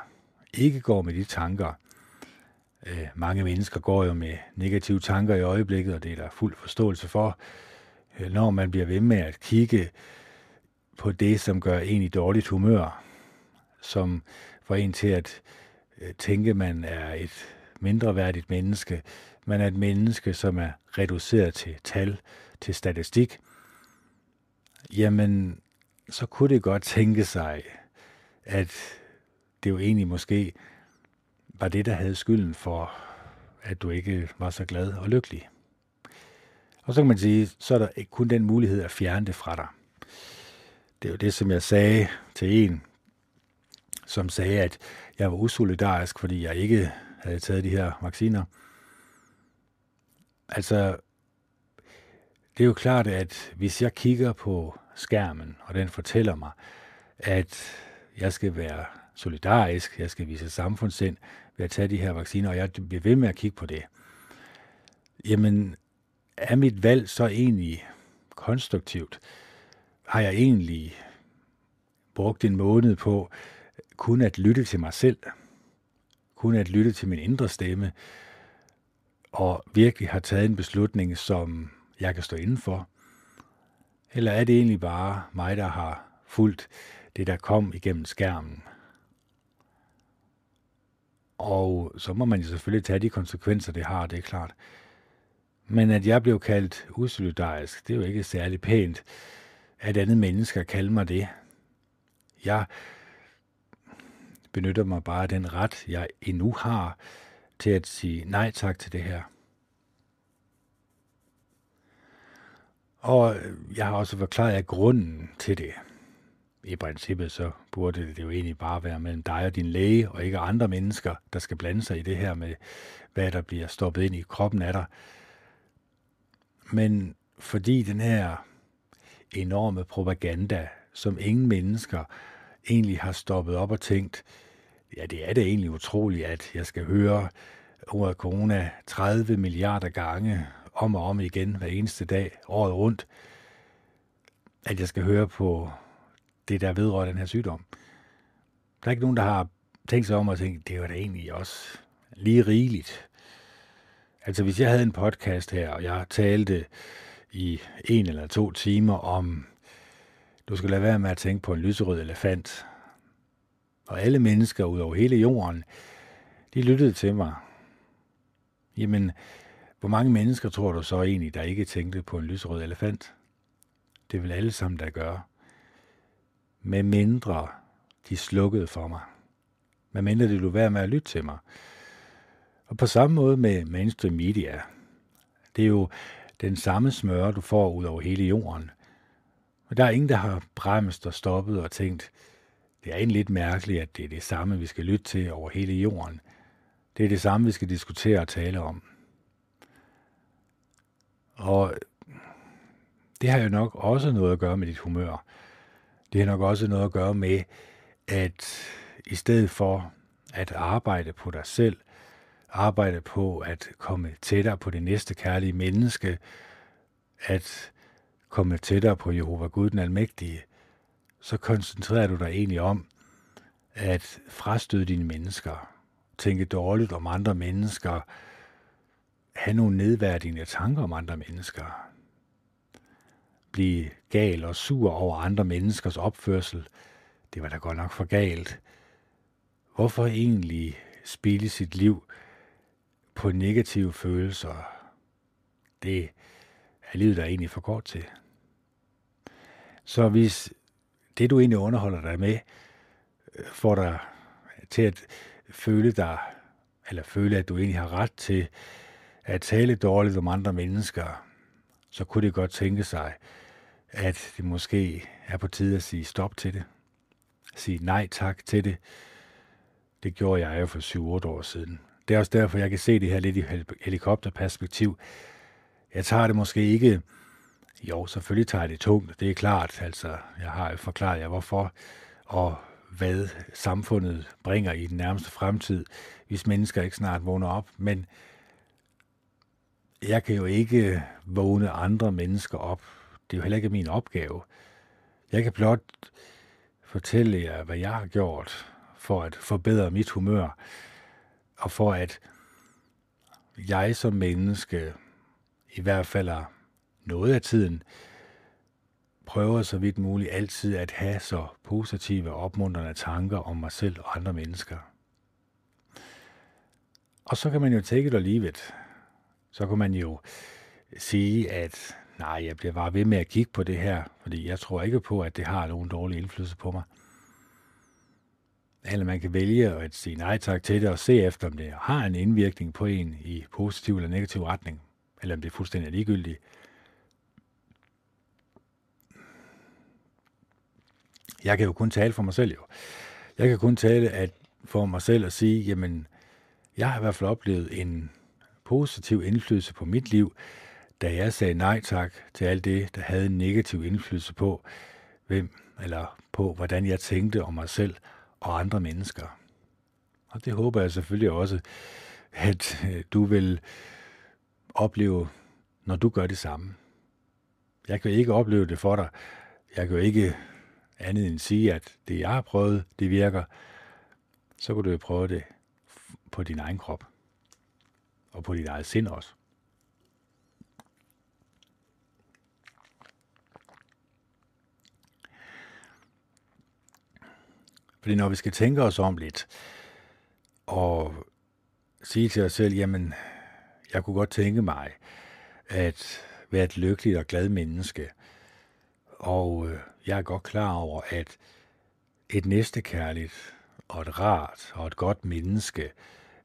A: ikke går med de tanker. Øh, mange mennesker går jo med negative tanker i øjeblikket, og det er der fuld forståelse for. Øh, når man bliver ved med at kigge på det, som gør en i dårligt humør, som får en til at øh, tænke, man er et mindre værdigt menneske, man er et menneske, som er reduceret til tal, til statistik, jamen, så kunne det godt tænke sig, at det jo egentlig måske var det, der havde skylden for, at du ikke var så glad og lykkelig. Og så kan man sige, så er der ikke kun den mulighed at fjerne det fra dig. Det er jo det, som jeg sagde til en, som sagde, at jeg var usolidarisk, fordi jeg ikke havde taget de her vacciner. Altså, det er jo klart, at hvis jeg kigger på skærmen, og den fortæller mig, at jeg skal være solidarisk, jeg skal vise samfundssind ved at tage de her vacciner, og jeg bliver ved med at kigge på det, jamen er mit valg så egentlig konstruktivt? Har jeg egentlig brugt en måned på kun at lytte til mig selv, kun at lytte til min indre stemme, og virkelig har taget en beslutning, som jeg kan stå inden for? Eller er det egentlig bare mig, der har fulgt det, der kom igennem skærmen? Og så må man jo selvfølgelig tage de konsekvenser, det har, det er klart. Men at jeg blev kaldt usolidarisk, det er jo ikke særlig pænt, at andet mennesker kalder mig det. Jeg benytter mig bare af den ret, jeg endnu har til at sige nej tak til det her. Og øh, jeg har også forklaret af grunden til det. I princippet så burde det jo egentlig bare være mellem dig og din læge, og ikke andre mennesker, der skal blande sig i det her med, hvad der bliver stoppet ind i kroppen af dig. Men fordi den her enorme propaganda, som ingen mennesker egentlig har stoppet op og tænkt, ja, det er det egentlig utroligt, at jeg skal høre ordet corona 30 milliarder gange, om og om igen hver eneste dag, året rundt, at jeg skal høre på det, der vedrører den her sygdom. Der er ikke nogen, der har tænkt sig om og tænkt, det var da egentlig også lige rigeligt. Altså hvis jeg havde en podcast her, og jeg talte i en eller to timer om, du skal lade være med at tænke på en lyserød elefant, og alle mennesker ud over hele jorden, de lyttede til mig. Jamen, hvor mange mennesker tror du så egentlig, der ikke tænkte på en lyserød elefant? Det vil alle sammen der gøre. Med mindre de slukkede for mig. Med mindre de lå være med at lytte til mig. Og på samme måde med mainstream media. Det er jo den samme smør, du får ud over hele jorden. Og der er ingen, der har bremst og stoppet og tænkt, det er egentlig lidt mærkeligt, at det er det samme, vi skal lytte til over hele jorden. Det er det samme, vi skal diskutere og tale om. Og det har jo nok også noget at gøre med dit humør. Det har nok også noget at gøre med, at i stedet for at arbejde på dig selv, arbejde på at komme tættere på det næste kærlige menneske, at komme tættere på Jehova Gud den Almægtige, så koncentrerer du dig egentlig om at frastøde dine mennesker, tænke dårligt om andre mennesker, have nogle nedværdigende tanker om andre mennesker, blive gal og sur over andre menneskers opførsel. Det var da godt nok for galt. Hvorfor egentlig spille sit liv på negative følelser? Det er livet der egentlig for kort til. Så hvis det, du egentlig underholder dig med, øh, får dig til at føle dig, eller føle, at du egentlig har ret til at tale dårligt om andre mennesker, så kunne det godt tænke sig, at det måske er på tide at sige stop til det. Sige nej tak til det. Det gjorde jeg jo for 7-8 år siden. Det er også derfor, jeg kan se det her lidt i helikopterperspektiv. Jeg tager det måske ikke... Jo, selvfølgelig tager jeg det tungt, det er klart. Altså, jeg har jo forklaret jer, hvorfor og hvad samfundet bringer i den nærmeste fremtid, hvis mennesker ikke snart vågner op. Men jeg kan jo ikke vågne andre mennesker op. Det er jo heller ikke min opgave. Jeg kan blot fortælle jer, hvad jeg har gjort for at forbedre mit humør, og for at jeg som menneske i hvert fald er noget af tiden prøver så vidt muligt altid at have så positive og opmuntrende tanker om mig selv og andre mennesker. Og så kan man jo take it or leave it. Så kan man jo sige, at nej, jeg bliver bare ved med at kigge på det her, fordi jeg tror ikke på, at det har nogen dårlig indflydelse på mig. Eller man kan vælge at sige nej tak til det og se efter, om det har en indvirkning på en i positiv eller negativ retning, eller om det er fuldstændig ligegyldigt. Jeg kan jo kun tale for mig selv jo. Jeg kan kun tale at for mig selv og sige, jamen, jeg har i hvert fald oplevet en positiv indflydelse på mit liv, da jeg sagde nej tak til alt det, der havde en negativ indflydelse på, hvem eller på, hvordan jeg tænkte om mig selv og andre mennesker. Og det håber jeg selvfølgelig også, at øh, du vil opleve, når du gør det samme. Jeg kan ikke opleve det for dig. Jeg kan jo ikke andet end sige, at det jeg har prøvet, det virker. Så kan du jo prøve det på din egen krop. Og på dit eget sind også. Fordi når vi skal tænke os om lidt, og sige til os selv, jamen, jeg kunne godt tænke mig at være et lykkeligt og glad menneske. Og øh, jeg er godt klar over, at et næstekærligt og et rart og et godt menneske,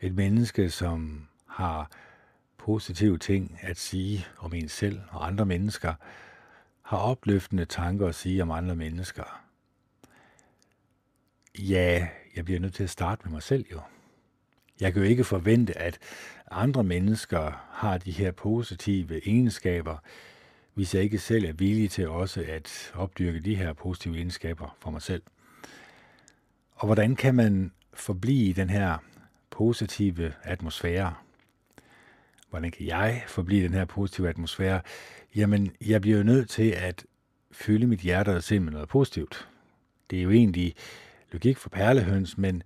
A: et menneske, som har positive ting at sige om en selv og andre mennesker, har opløftende tanker at sige om andre mennesker. Ja, jeg bliver nødt til at starte med mig selv jo. Jeg kan jo ikke forvente, at andre mennesker har de her positive egenskaber, hvis jeg ikke selv er villig til også at opdyrke de her positive egenskaber for mig selv. Og hvordan kan man forblive i den her positive atmosfære? Hvordan kan jeg forblive i den her positive atmosfære? Jamen, jeg bliver jo nødt til at fylde mit hjerte og sind med noget positivt. Det er jo egentlig logik for perlehøns, men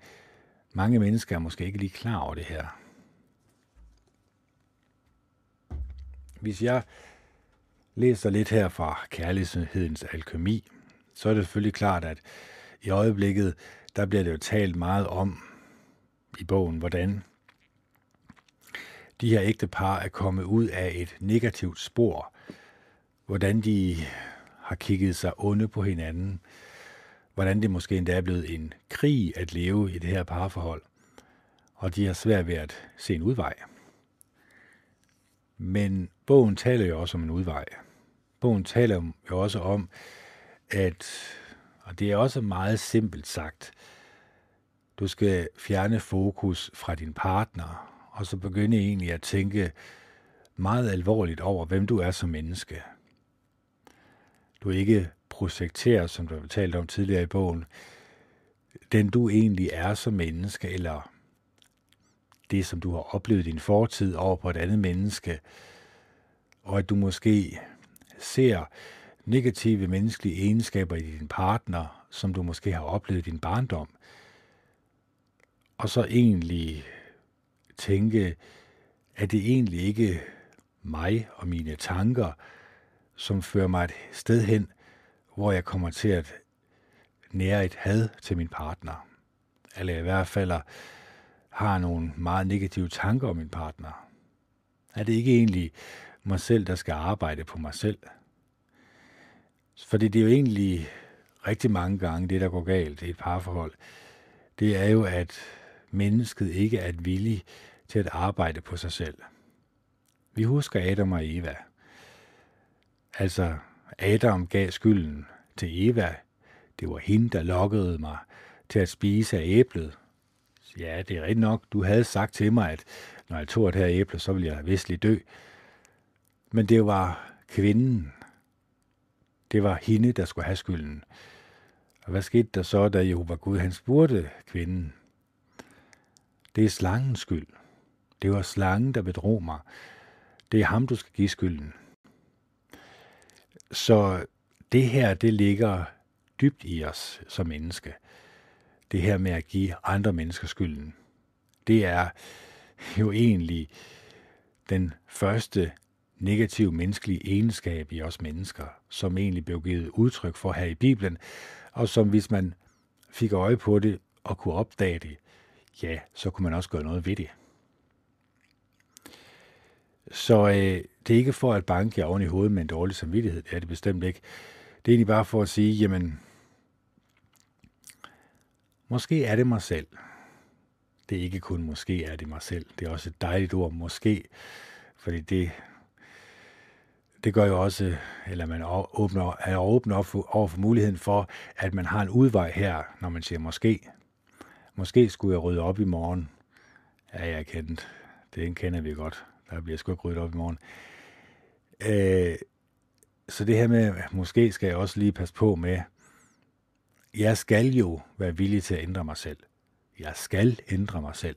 A: mange mennesker er måske ikke lige klar over det her. Hvis jeg læser lidt her fra Kærlighedens Alkemi, så er det selvfølgelig klart, at i øjeblikket, der bliver det jo talt meget om i bogen, hvordan de her ægte par er kommet ud af et negativt spor, hvordan de har kigget sig onde på hinanden, hvordan det måske endda er blevet en krig at leve i det her parforhold, og de har svært ved at se en udvej. Men bogen taler jo også om en udvej. Bogen taler jo også om, at, og det er også meget simpelt sagt, du skal fjerne fokus fra din partner, og så begynde egentlig at tænke meget alvorligt over, hvem du er som menneske. Du ikke projekterer, som du har talt om tidligere i bogen, den du egentlig er som menneske, eller det, som du har oplevet i din fortid over på et andet menneske, og at du måske ser negative menneskelige egenskaber i din partner, som du måske har oplevet i din barndom, og så egentlig tænke, at det egentlig ikke mig og mine tanker, som fører mig et sted hen, hvor jeg kommer til at nære et had til min partner. Eller i hvert fald har nogle meget negative tanker om min partner. Er det ikke egentlig mig selv, der skal arbejde på mig selv? Fordi det er jo egentlig rigtig mange gange det, der går galt i et parforhold. Det er jo, at mennesket ikke er villig til at arbejde på sig selv. Vi husker Adam og Eva. Altså, Adam gav skylden til Eva. Det var hende, der lokkede mig til at spise af æblet. Ja, det er rigtigt nok. Du havde sagt til mig, at når jeg tog det her æble, så ville jeg vistlig dø. Men det var kvinden. Det var hende, der skulle have skylden. Og hvad skete der så, da Jehova Gud han spurgte kvinden? Det er slangens skyld. Det var slangen, der bedrog mig. Det er ham, du skal give skylden. Så det her, det ligger dybt i os som menneske. Det her med at give andre mennesker skylden. Det er jo egentlig den første negative menneskelige egenskab i os mennesker, som egentlig blev givet udtryk for her i Bibelen, og som hvis man fik øje på det og kunne opdage det, ja, så kunne man også gøre noget ved det. Så øh, det er ikke for at banke jer oven i hovedet med en dårlig samvittighed, det er det bestemt ikke. Det er egentlig bare for at sige, jamen, måske er det mig selv. Det er ikke kun måske er det mig selv. Det er også et dejligt ord, måske, fordi det, det gør jo også, eller man åbner, er åbner op for, over for muligheden for, at man har en udvej her, når man siger måske. Måske skulle jeg rydde op i morgen. Ja, jeg er kendt. Det kender vi godt. Der bliver sgu ikke ryddet op i morgen. Øh, så det her med, måske skal jeg også lige passe på med, jeg skal jo være villig til at ændre mig selv. Jeg skal ændre mig selv.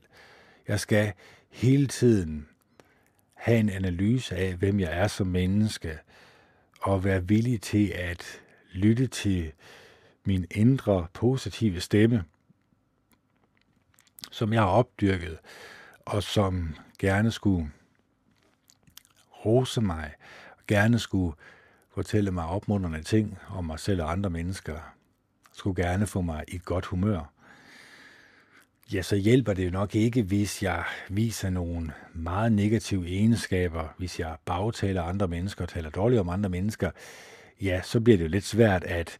A: Jeg skal hele tiden have en analyse af, hvem jeg er som menneske, og være villig til at lytte til min indre positive stemme, som jeg har opdyrket, og som gerne skulle rose mig, og gerne skulle fortælle mig opmuntrende ting om mig selv og andre mennesker, skulle gerne få mig i et godt humør. Ja, så hjælper det jo nok ikke, hvis jeg viser nogle meget negative egenskaber, hvis jeg bagtaler andre mennesker og taler dårligt om andre mennesker. Ja, så bliver det jo lidt svært, at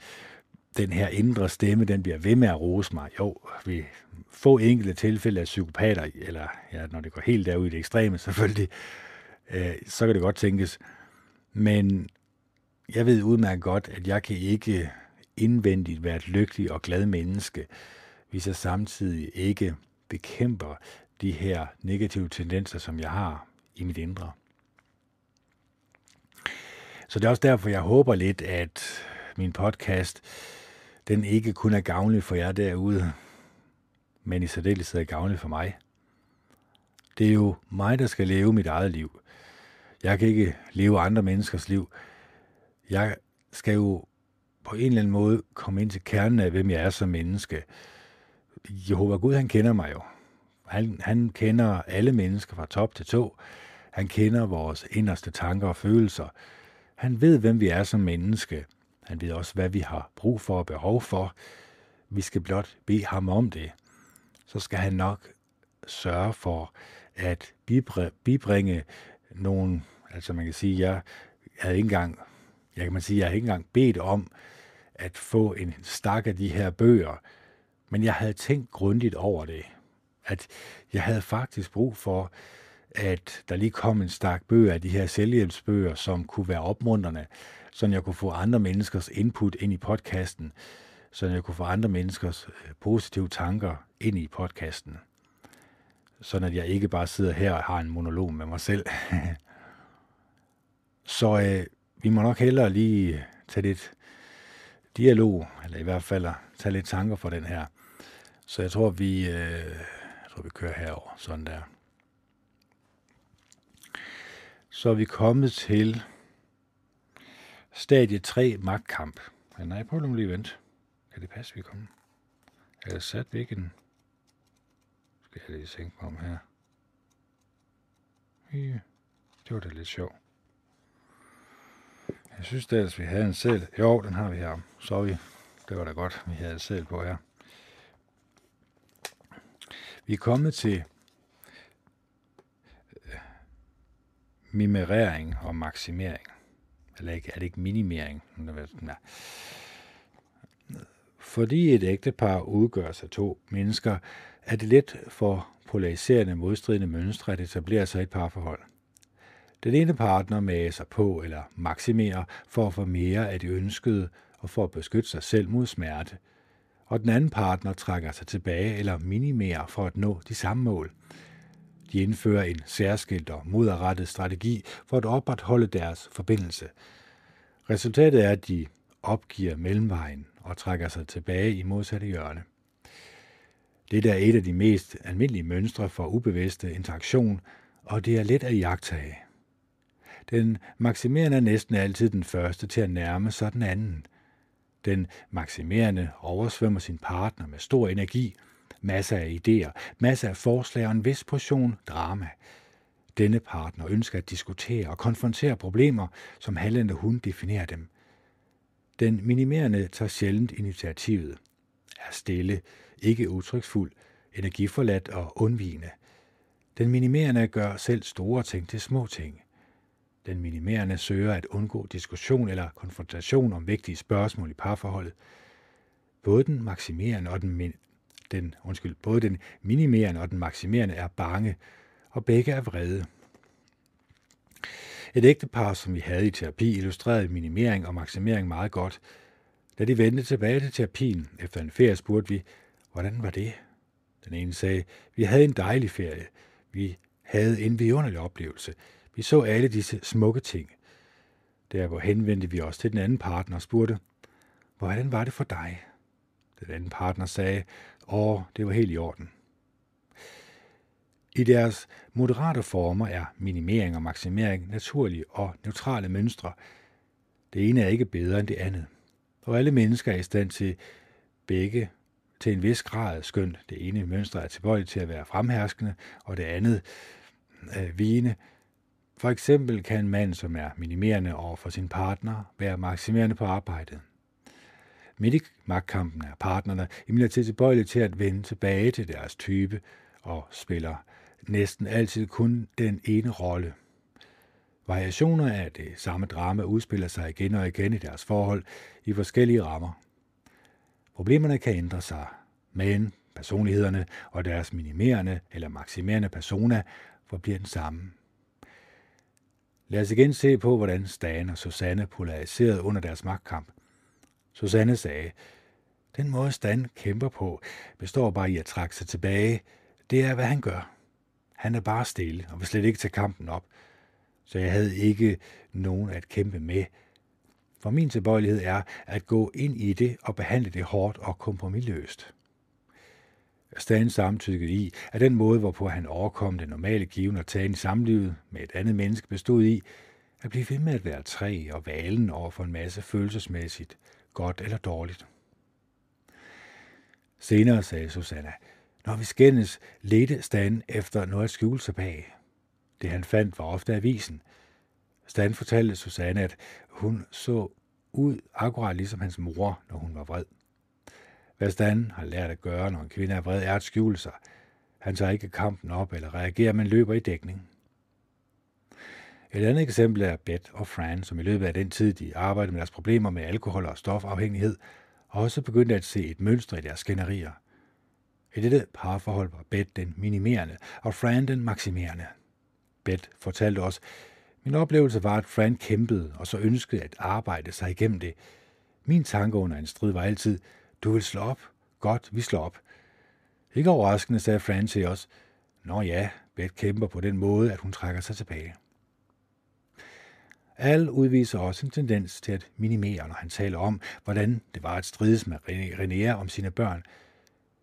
A: den her indre stemme, den bliver ved med at rose mig. Jo, vi få enkelte tilfælde af psykopater, eller ja, når det går helt derud i det ekstreme selvfølgelig, øh, så kan det godt tænkes. Men jeg ved udmærket godt, at jeg kan ikke indvendigt være et lykkeligt og glad menneske, hvis jeg samtidig ikke bekæmper de her negative tendenser, som jeg har i mit indre. Så det er også derfor, jeg håber lidt, at min podcast, den ikke kun er gavnlig for jer derude, men i særdeleshed er gavnlig for mig. Det er jo mig, der skal leve mit eget liv. Jeg kan ikke leve andre menneskers liv. Jeg skal jo på en eller anden måde komme ind til kernen af, hvem jeg er som menneske. Jehova Gud, han kender mig jo. Han, han kender alle mennesker fra top til tå. Han kender vores inderste tanker og følelser. Han ved, hvem vi er som menneske. Han ved også, hvad vi har brug for og behov for. Vi skal blot bede ham om det. Så skal han nok sørge for at bibringe nogle, altså man kan sige, jeg havde ikke engang, jeg kan man sige, jeg havde ikke engang bedt om at få en stak af de her bøger, men jeg havde tænkt grundigt over det. At jeg havde faktisk brug for, at der lige kom en stak bøger af de her selvhjælpsbøger, som kunne være opmuntrende, så jeg kunne få andre menneskers input ind i podcasten, så jeg kunne få andre menneskers øh, positive tanker ind i podcasten sådan at jeg ikke bare sidder her og har en monolog med mig selv. så øh, vi må nok hellere lige tage lidt dialog, eller i hvert fald tage lidt tanker for den her. Så jeg tror, vi, øh, jeg tror, vi kører herover sådan der. Så er vi kommet til stadie 3, magtkamp. Ja, nej, prøv lige at vente. Kan det passe, vi er kommet? Eller satte vi ikke en skal jeg lige tænke mig om her? Ja, det var da lidt sjovt. Jeg synes da, at vi havde en sæl. Jo, den har vi her. Sorry. Det var da godt, vi havde en sæl på her. Vi er kommet til øh, mimerering og maksimering. Eller ikke, er det ikke minimering? Nej. Fordi et ægtepar udgøres af to mennesker, er det let for polariserende modstridende mønstre at etablere sig et parforhold. Den ene partner mager sig på eller maksimerer for at få mere af det ønskede og for at beskytte sig selv mod smerte, og den anden partner trækker sig tilbage eller minimerer for at nå de samme mål. De indfører en særskilt og moderrettet strategi for at opretholde deres forbindelse. Resultatet er, at de opgiver mellemvejen og trækker sig tilbage i modsatte hjørne. Det er et af de mest almindelige mønstre for ubevidste interaktion, og det er let at jagtage. Den maksimerende er næsten altid den første til at nærme sig den anden. Den maksimerende oversvømmer sin partner med stor energi, masser af idéer, masser af forslag og en vis portion drama. Denne partner ønsker at diskutere og konfrontere problemer, som han hun definerer dem. Den minimerende tager sjældent initiativet, er stille, ikke udtryksfuld, energiforladt og undvigende. Den minimerende gør selv store ting til små ting. Den minimerende søger at undgå diskussion eller konfrontation om vigtige spørgsmål i parforholdet. Både den maksimerende og den, min- den, undskyld, både den minimerende og den maksimerende er bange, og begge er vrede. Et ægtepar, som vi havde i terapi, illustrerede minimering og maksimering meget godt. Da de vendte tilbage til terapien efter en ferie, spurgte vi, hvordan var det? Den ene sagde, vi havde en dejlig ferie. Vi havde en vidunderlig oplevelse. Vi så alle disse smukke ting. hvor henvendte vi os til den anden partner og spurgte, hvordan var det for dig? Den anden partner sagde, åh, det var helt i orden. I deres moderate former er minimering og maksimering naturlige og neutrale mønstre. Det ene er ikke bedre end det andet. Og alle mennesker er i stand til begge til en vis grad, skønt det ene mønster er tilbøjeligt til at være fremherskende, og det andet øh, vigende. For eksempel kan en mand, som er minimerende over for sin partner, være maksimerende på arbejdet. Midt i magtkampen er partnerne imidlertid tilbøjelige til at vende tilbage til deres type og spiller næsten altid kun den ene rolle. Variationer af det samme drama udspiller sig igen og igen i deres forhold i forskellige rammer. Problemerne kan ændre sig, men personlighederne og deres minimerende eller maksimerende persona forbliver den samme. Lad os igen se på, hvordan Stan og Susanne polariserede under deres magtkamp. Susanne sagde, den måde Stan kæmper på, består bare i at trække sig tilbage. Det er, hvad han gør. Han er bare stille og vil slet ikke tage kampen op. Så jeg havde ikke nogen at kæmpe med. For min tilbøjelighed er at gå ind i det og behandle det hårdt og kompromilløst. Stan samtykkede i, at den måde, hvorpå han overkom det normale given og tagen i samlivet med et andet menneske, bestod i at blive ved med at være træ og valen over for en masse følelsesmæssigt, godt eller dårligt. Senere sagde Susanna, når vi skændes, ledte Stan efter noget at skjule sig bag. Det han fandt var ofte avisen. Stan fortalte Susanne, at hun så ud akkurat ligesom hans mor, når hun var vred. Hvad Stan har lært at gøre, når en kvinde er vred, er at skjule sig. Han tager ikke kampen op eller reagerer, men løber i dækning. Et andet eksempel er Beth og Fran, som i løbet af den tid, de arbejdede med deres problemer med alkohol og stofafhængighed, også begyndte at se et mønster i deres skænderier – i dette parforhold var Beth den minimerende, og Fran den maksimerende. Beth fortalte os, min oplevelse var, at Fran kæmpede og så ønskede at arbejde sig igennem det. Min tanke under en strid var altid, du vil slå op. Godt, vi slår op. Ikke overraskende sagde Fran til os, Nå ja, Beth kæmper på den måde, at hun trækker sig tilbage. Al udviser også en tendens til at minimere, når han taler om, hvordan det var at strides med René om sine børn –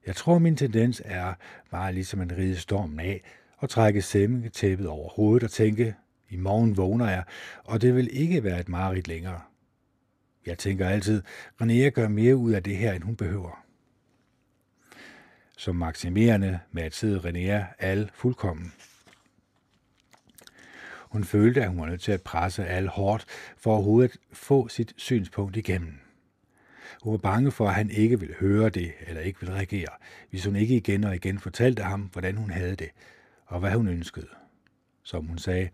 A: jeg tror, min tendens er bare ligesom en ride stormen af og trække tæppet over hovedet og tænke, i morgen vågner jeg, og det vil ikke være et mareridt længere. Jeg tænker altid, René gør mere ud af det her, end hun behøver. Som maksimerende med at sidde René al fuldkommen. Hun følte, at hun var nødt til at presse al hårdt for overhovedet at få sit synspunkt igennem. Hun var bange for, at han ikke ville høre det eller ikke ville reagere, hvis hun ikke igen og igen fortalte ham, hvordan hun havde det og hvad hun ønskede. Som hun sagde,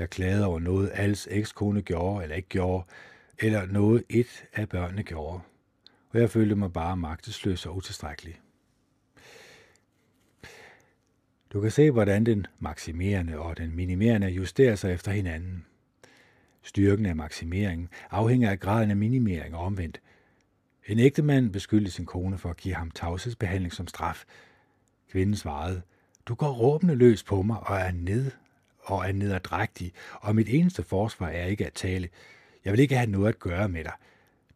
A: jeg klagede over noget, alles ekskone gjorde eller ikke gjorde, eller noget et af børnene gjorde. Og jeg følte mig bare magtesløs og utilstrækkelig. Du kan se, hvordan den maksimerende og den minimerende justerer sig efter hinanden. Styrken af maksimeringen afhænger af graden af minimering og omvendt. En ægte mand beskyldte sin kone for at give ham tavshedsbehandling som straf. Kvinden svarede, du går råbende løs på mig og er ned og er nederdrægtig, og mit eneste forsvar er ikke at tale. Jeg vil ikke have noget at gøre med dig.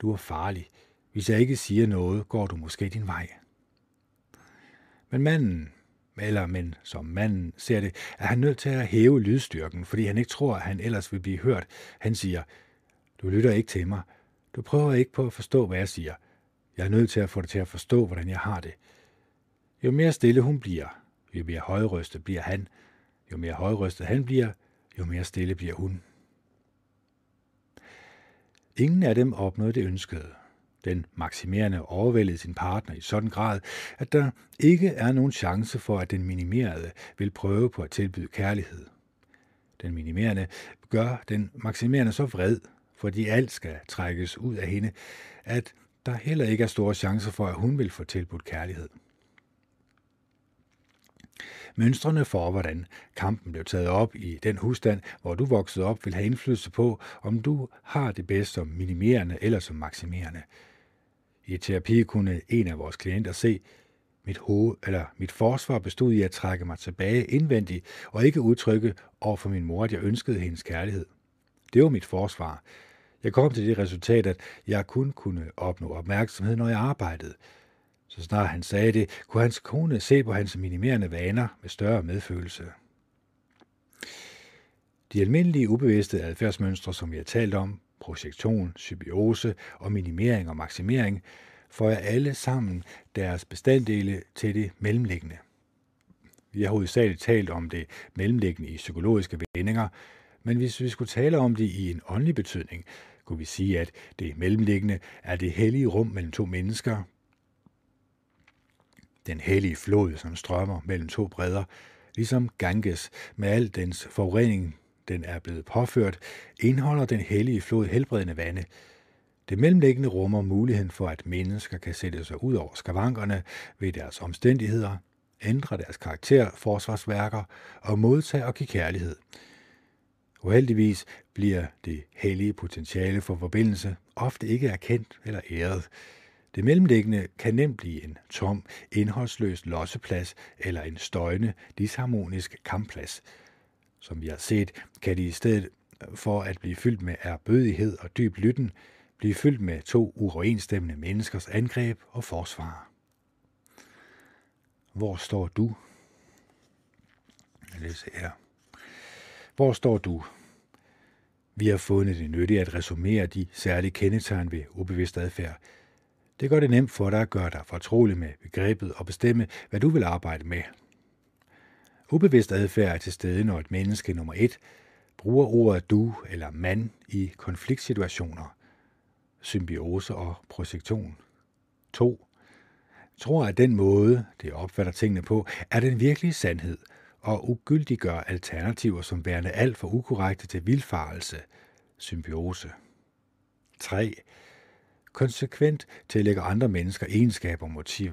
A: Du er farlig. Hvis jeg ikke siger noget, går du måske din vej. Men manden, eller men som manden ser det, er han nødt til at hæve lydstyrken, fordi han ikke tror, at han ellers vil blive hørt. Han siger, du lytter ikke til mig. Du prøver ikke på at forstå, hvad jeg siger. Jeg er nødt til at få dig til at forstå, hvordan jeg har det. Jo mere stille hun bliver, jo mere højrøstet bliver han. Jo mere højrystet han bliver, jo mere stille bliver hun. Ingen af dem opnåede det ønskede. Den maksimerende overvældede sin partner i sådan grad, at der ikke er nogen chance for, at den minimerede vil prøve på at tilbyde kærlighed. Den minimerende gør den maksimerende så vred, fordi alt skal trækkes ud af hende, at der heller ikke er store chancer for, at hun vil få tilbudt kærlighed. Mønstrene for, hvordan kampen blev taget op i den husstand, hvor du voksede op, vil have indflydelse på, om du har det bedst som minimerende eller som maksimerende. I terapi kunne en af vores klienter se, mit hoved, eller mit forsvar bestod i at trække mig tilbage indvendigt og ikke udtrykke over for min mor, at jeg ønskede hendes kærlighed. Det var mit forsvar. Jeg kom til det resultat, at jeg kun kunne opnå opmærksomhed, når jeg arbejdede. Så snart han sagde det, kunne hans kone se på hans minimerende vaner med større medfølelse. De almindelige ubevidste adfærdsmønstre, som vi har talt om, projektion, symbiose og minimering og maksimering, får jeg alle sammen deres bestanddele til det mellemliggende. Vi har hovedsageligt talt om det mellemliggende i psykologiske vendinger, men hvis vi skulle tale om det i en åndelig betydning, kunne vi sige, at det mellemliggende er det hellige rum mellem to mennesker, den hellige flod, som strømmer mellem to bredder, ligesom Ganges med al dens forurening, den er blevet påført, indeholder den hellige flod helbredende vande. Det mellemliggende rummer muligheden for, at mennesker kan sætte sig ud over skavankerne ved deres omstændigheder, ændre deres karakter, forsvarsværker og modtage og give kærlighed. Uheldigvis bliver det hellige potentiale for forbindelse ofte ikke erkendt eller æret. Det mellemliggende kan nemt blive en tom, indholdsløs losseplads eller en støjende, disharmonisk kampplads. Som vi har set, kan de i stedet for at blive fyldt med erbødighed og dyb lytten, blive fyldt med to uoverensstemmende menneskers angreb og forsvar. Hvor står du? Jeg læser her. Hvor står du? Vi har fundet det nyttigt at resumere de særlige kendetegn ved ubevidst adfærd, det gør det nemt for dig at gøre dig fortrolig med begrebet og bestemme, hvad du vil arbejde med. Ubevidst adfærd er til stede, når et menneske nummer et bruger ordet du eller mand i konfliktsituationer, symbiose og projektion. 2. Tror, at den måde, det opfatter tingene på, er den virkelige sandhed, og ugyldiggør alternativer som værende alt for ukorrekte til vildfarelse, symbiose. 3 konsekvent tillægger andre mennesker egenskaber og motiv,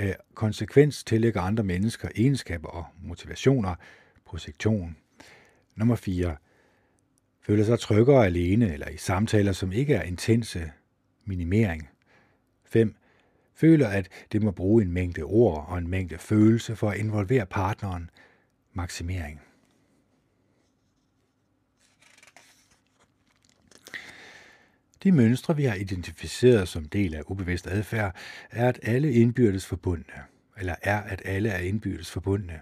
A: øh, konsekvens tillægger andre mennesker egenskaber og motivationer, projektion. Nummer 4. Føler sig tryggere alene eller i samtaler, som ikke er intense, minimering. 5. Føler, at det må bruge en mængde ord og en mængde følelse for at involvere partneren, maksimering. De mønstre, vi har identificeret som del af ubevidst adfærd, er at alle indbyrdes forbundne, eller er at alle er indbyrdes forbundne.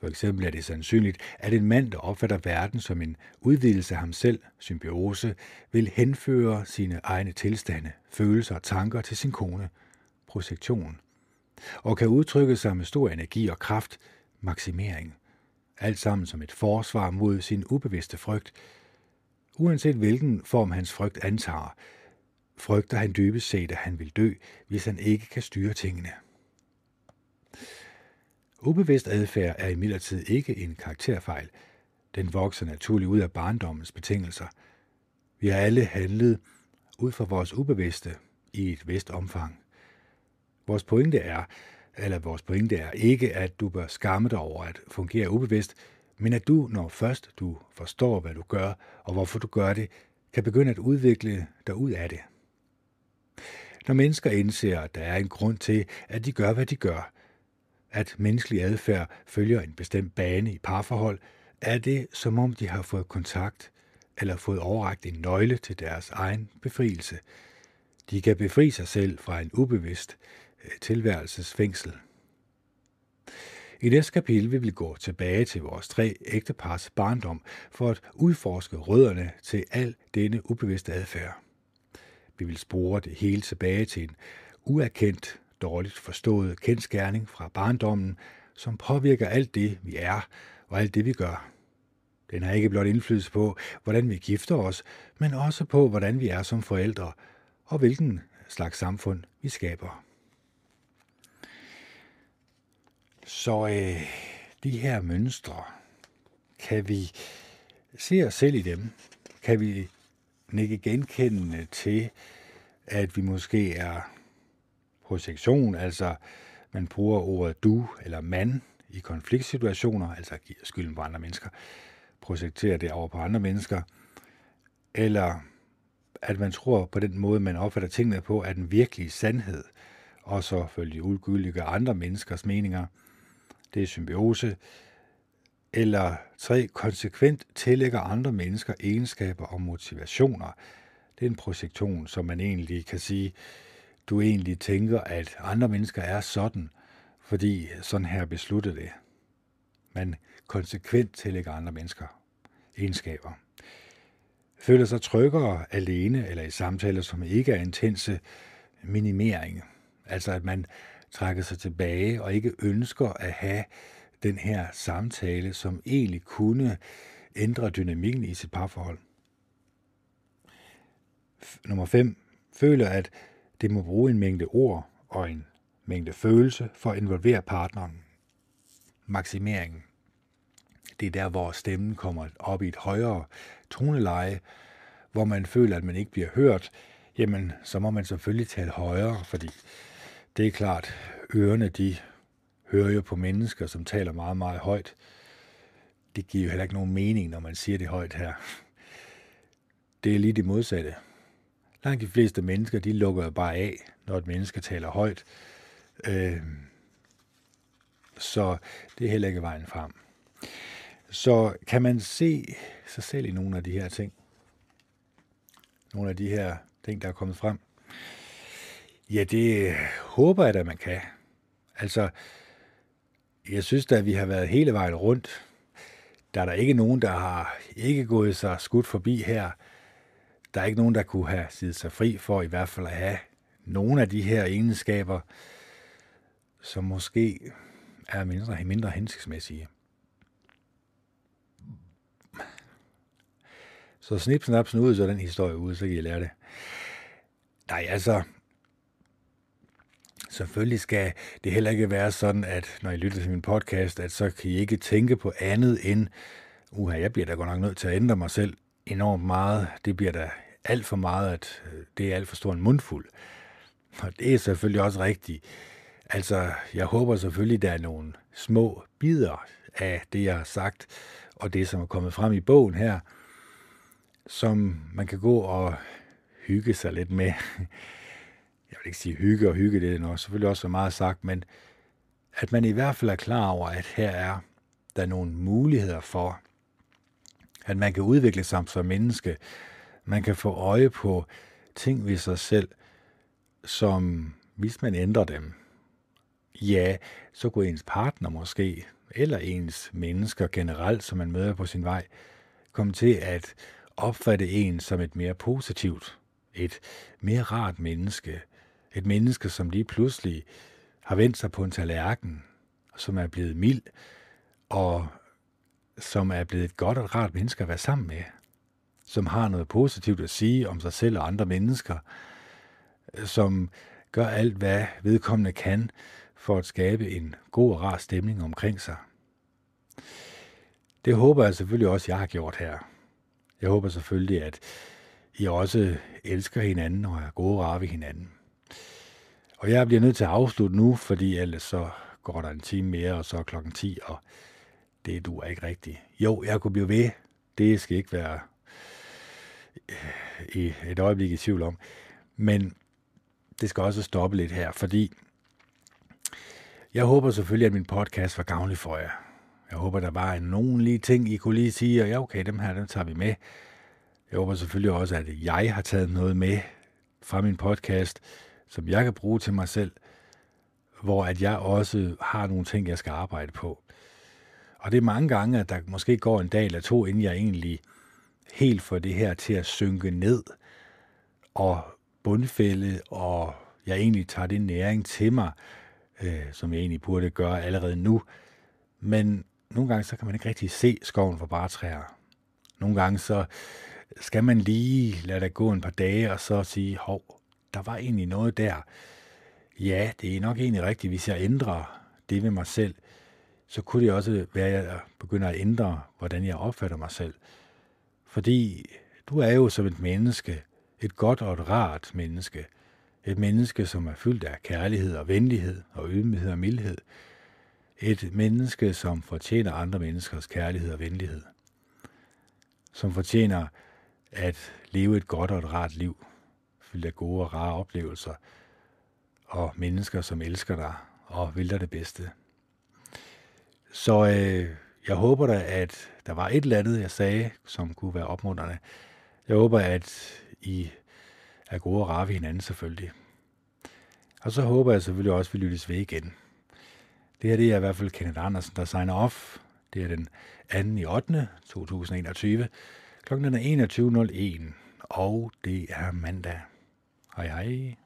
A: For eksempel er det sandsynligt, at en mand, der opfatter verden som en udvidelse af ham selv, symbiose, vil henføre sine egne tilstande, følelser og tanker til sin kone, projektion, og kan udtrykke sig med stor energi og kraft, maksimering. Alt sammen som et forsvar mod sin ubevidste frygt, uanset hvilken form hans frygt antager, frygter han dybest set, at han vil dø, hvis han ikke kan styre tingene. Ubevidst adfærd er imidlertid ikke en karakterfejl. Den vokser naturligt ud af barndommens betingelser. Vi har alle handlet ud fra vores ubevidste i et vist omfang. Vores pointe er, eller vores pointe er ikke, at du bør skamme dig over at fungere ubevidst, men at du, når først du forstår, hvad du gør og hvorfor du gør det, kan begynde at udvikle dig ud af det. Når mennesker indser, at der er en grund til, at de gør, hvad de gør, at menneskelig adfærd følger en bestemt bane i parforhold, er det som om de har fået kontakt eller fået overragt en nøgle til deres egen befrielse. De kan befri sig selv fra en ubevidst øh, tilværelsesfængsel. I næste kapitel vil vi gå tilbage til vores tre ægtepars barndom for at udforske rødderne til al denne ubevidste adfærd. Vi vil spore det hele tilbage til en uerkendt, dårligt forstået kendskærning fra barndommen, som påvirker alt det, vi er og alt det, vi gør. Den har ikke blot indflydelse på, hvordan vi gifter os, men også på, hvordan vi er som forældre, og hvilken slags samfund vi skaber. Så øh, de her mønstre, kan vi se os selv i dem? Kan vi nikke genkendende til, at vi måske er projektion, altså man bruger ordet du eller man i konfliktsituationer, altså giver skylden på andre mennesker, projekterer det over på andre mennesker, eller at man tror på den måde, man opfatter tingene på, er den virkelige sandhed, og så følge udgyldige andre menneskers meninger. Det er symbiose. Eller tre, konsekvent tillægger andre mennesker egenskaber og motivationer. Det er en projektion, som man egentlig kan sige, du egentlig tænker, at andre mennesker er sådan, fordi sådan her besluttede det. Man konsekvent tillægger andre mennesker egenskaber. Føler sig tryggere alene eller i samtaler, som ikke er intense minimering. Altså at man trækker sig tilbage og ikke ønsker at have den her samtale, som egentlig kunne ændre dynamikken i sit parforhold. Nummer 5. Føler, at det må bruge en mængde ord og en mængde følelse for at involvere partneren. Maksimeringen. Det er der, hvor stemmen kommer op i et højere toneleje, hvor man føler, at man ikke bliver hørt, jamen så må man selvfølgelig tale højere, fordi det er klart, ørerne de hører jo på mennesker, som taler meget, meget højt. Det giver jo heller ikke nogen mening, når man siger det højt her. Det er lige det modsatte. Langt de fleste mennesker, de lukker jo bare af, når et menneske taler højt. Øh, så det er heller ikke vejen frem. Så kan man se sig selv i nogle af de her ting? Nogle af de her ting, der er kommet frem? Ja, det håber jeg da, man kan. Altså, jeg synes da, at vi har været hele vejen rundt. Der er der ikke nogen, der har ikke gået sig skudt forbi her. Der er ikke nogen, der kunne have siddet sig fri for i hvert fald at have nogle af de her egenskaber, som måske er mindre, mindre hensigtsmæssige. Så snip, snap, ud, så den historie ud, så kan I lære det. Nej, altså, selvfølgelig skal det heller ikke være sådan, at når I lytter til min podcast, at så kan I ikke tænke på andet end, uha, jeg bliver da godt nok nødt til at ændre mig selv enormt meget. Det bliver da alt for meget, at øh, det er alt for stor en mundfuld. Og det er selvfølgelig også rigtigt. Altså, jeg håber selvfølgelig, der er nogle små bidder af det, jeg har sagt, og det, som er kommet frem i bogen her, som man kan gå og hygge sig lidt med. Jeg vil ikke sige hygge og hygge, det er nok selvfølgelig også så meget sagt, men at man i hvert fald er klar over, at her er der nogle muligheder for, at man kan udvikle sig som menneske. Man kan få øje på ting ved sig selv, som hvis man ændrer dem, ja, så kunne ens partner måske eller ens mennesker generelt, som man møder på sin vej, komme til at opfatte en som et mere positivt, et mere rart menneske. Et menneske, som lige pludselig har vendt sig på en tallerken, som er blevet mild, og som er blevet et godt og rart menneske at være sammen med. Som har noget positivt at sige om sig selv og andre mennesker. Som gør alt, hvad vedkommende kan for at skabe en god og rar stemning omkring sig. Det håber jeg selvfølgelig også, jeg har gjort her. Jeg håber selvfølgelig, at I også elsker hinanden og er gode og ved hinanden. Og jeg bliver nødt til at afslutte nu, fordi ellers så går der en time mere, og så er klokken 10, og det du er ikke rigtigt. Jo, jeg kunne blive ved. Det skal ikke være øh, i et øjeblik i tvivl om. Men det skal også stoppe lidt her, fordi jeg håber selvfølgelig, at min podcast var gavnlig for jer. Jeg håber, der var nogen lige ting, I kunne lige sige, og ja, okay, dem her, dem tager vi med. Jeg håber selvfølgelig også, at jeg har taget noget med fra min podcast, som jeg kan bruge til mig selv, hvor at jeg også har nogle ting, jeg skal arbejde på. Og det er mange gange, at der måske går en dag eller to, inden jeg egentlig helt får det her til at synke ned og bundfælde, og jeg egentlig tager det næring til mig, øh, som jeg egentlig burde gøre allerede nu. Men nogle gange så kan man ikke rigtig se skoven for bare træer. Nogle gange så skal man lige lade det gå en par dage, og så sige, hov, der var egentlig noget der. Ja, det er nok egentlig rigtigt, hvis jeg ændrer det ved mig selv, så kunne det også være, at jeg begynder at ændre, hvordan jeg opfatter mig selv. Fordi du er jo som et menneske, et godt og et rart menneske. Et menneske, som er fyldt af kærlighed og venlighed og ydmyghed og mildhed. Et menneske, som fortjener andre menneskers kærlighed og venlighed. Som fortjener at leve et godt og et rart liv, fyldt af gode og rare oplevelser, og mennesker, som elsker dig og vil dig det bedste. Så øh, jeg håber da, at der var et eller andet, jeg sagde, som kunne være opmuntrende. Jeg håber, at I er gode og rare ved hinanden selvfølgelig. Og så håber jeg selvfølgelig også, at vi lyttes ved igen. Det her det er i hvert fald Kenneth Andersen, der signer off. Det er den 2. i 8. 2021. Klokken er 21.01, og det er mandag. Hej hej.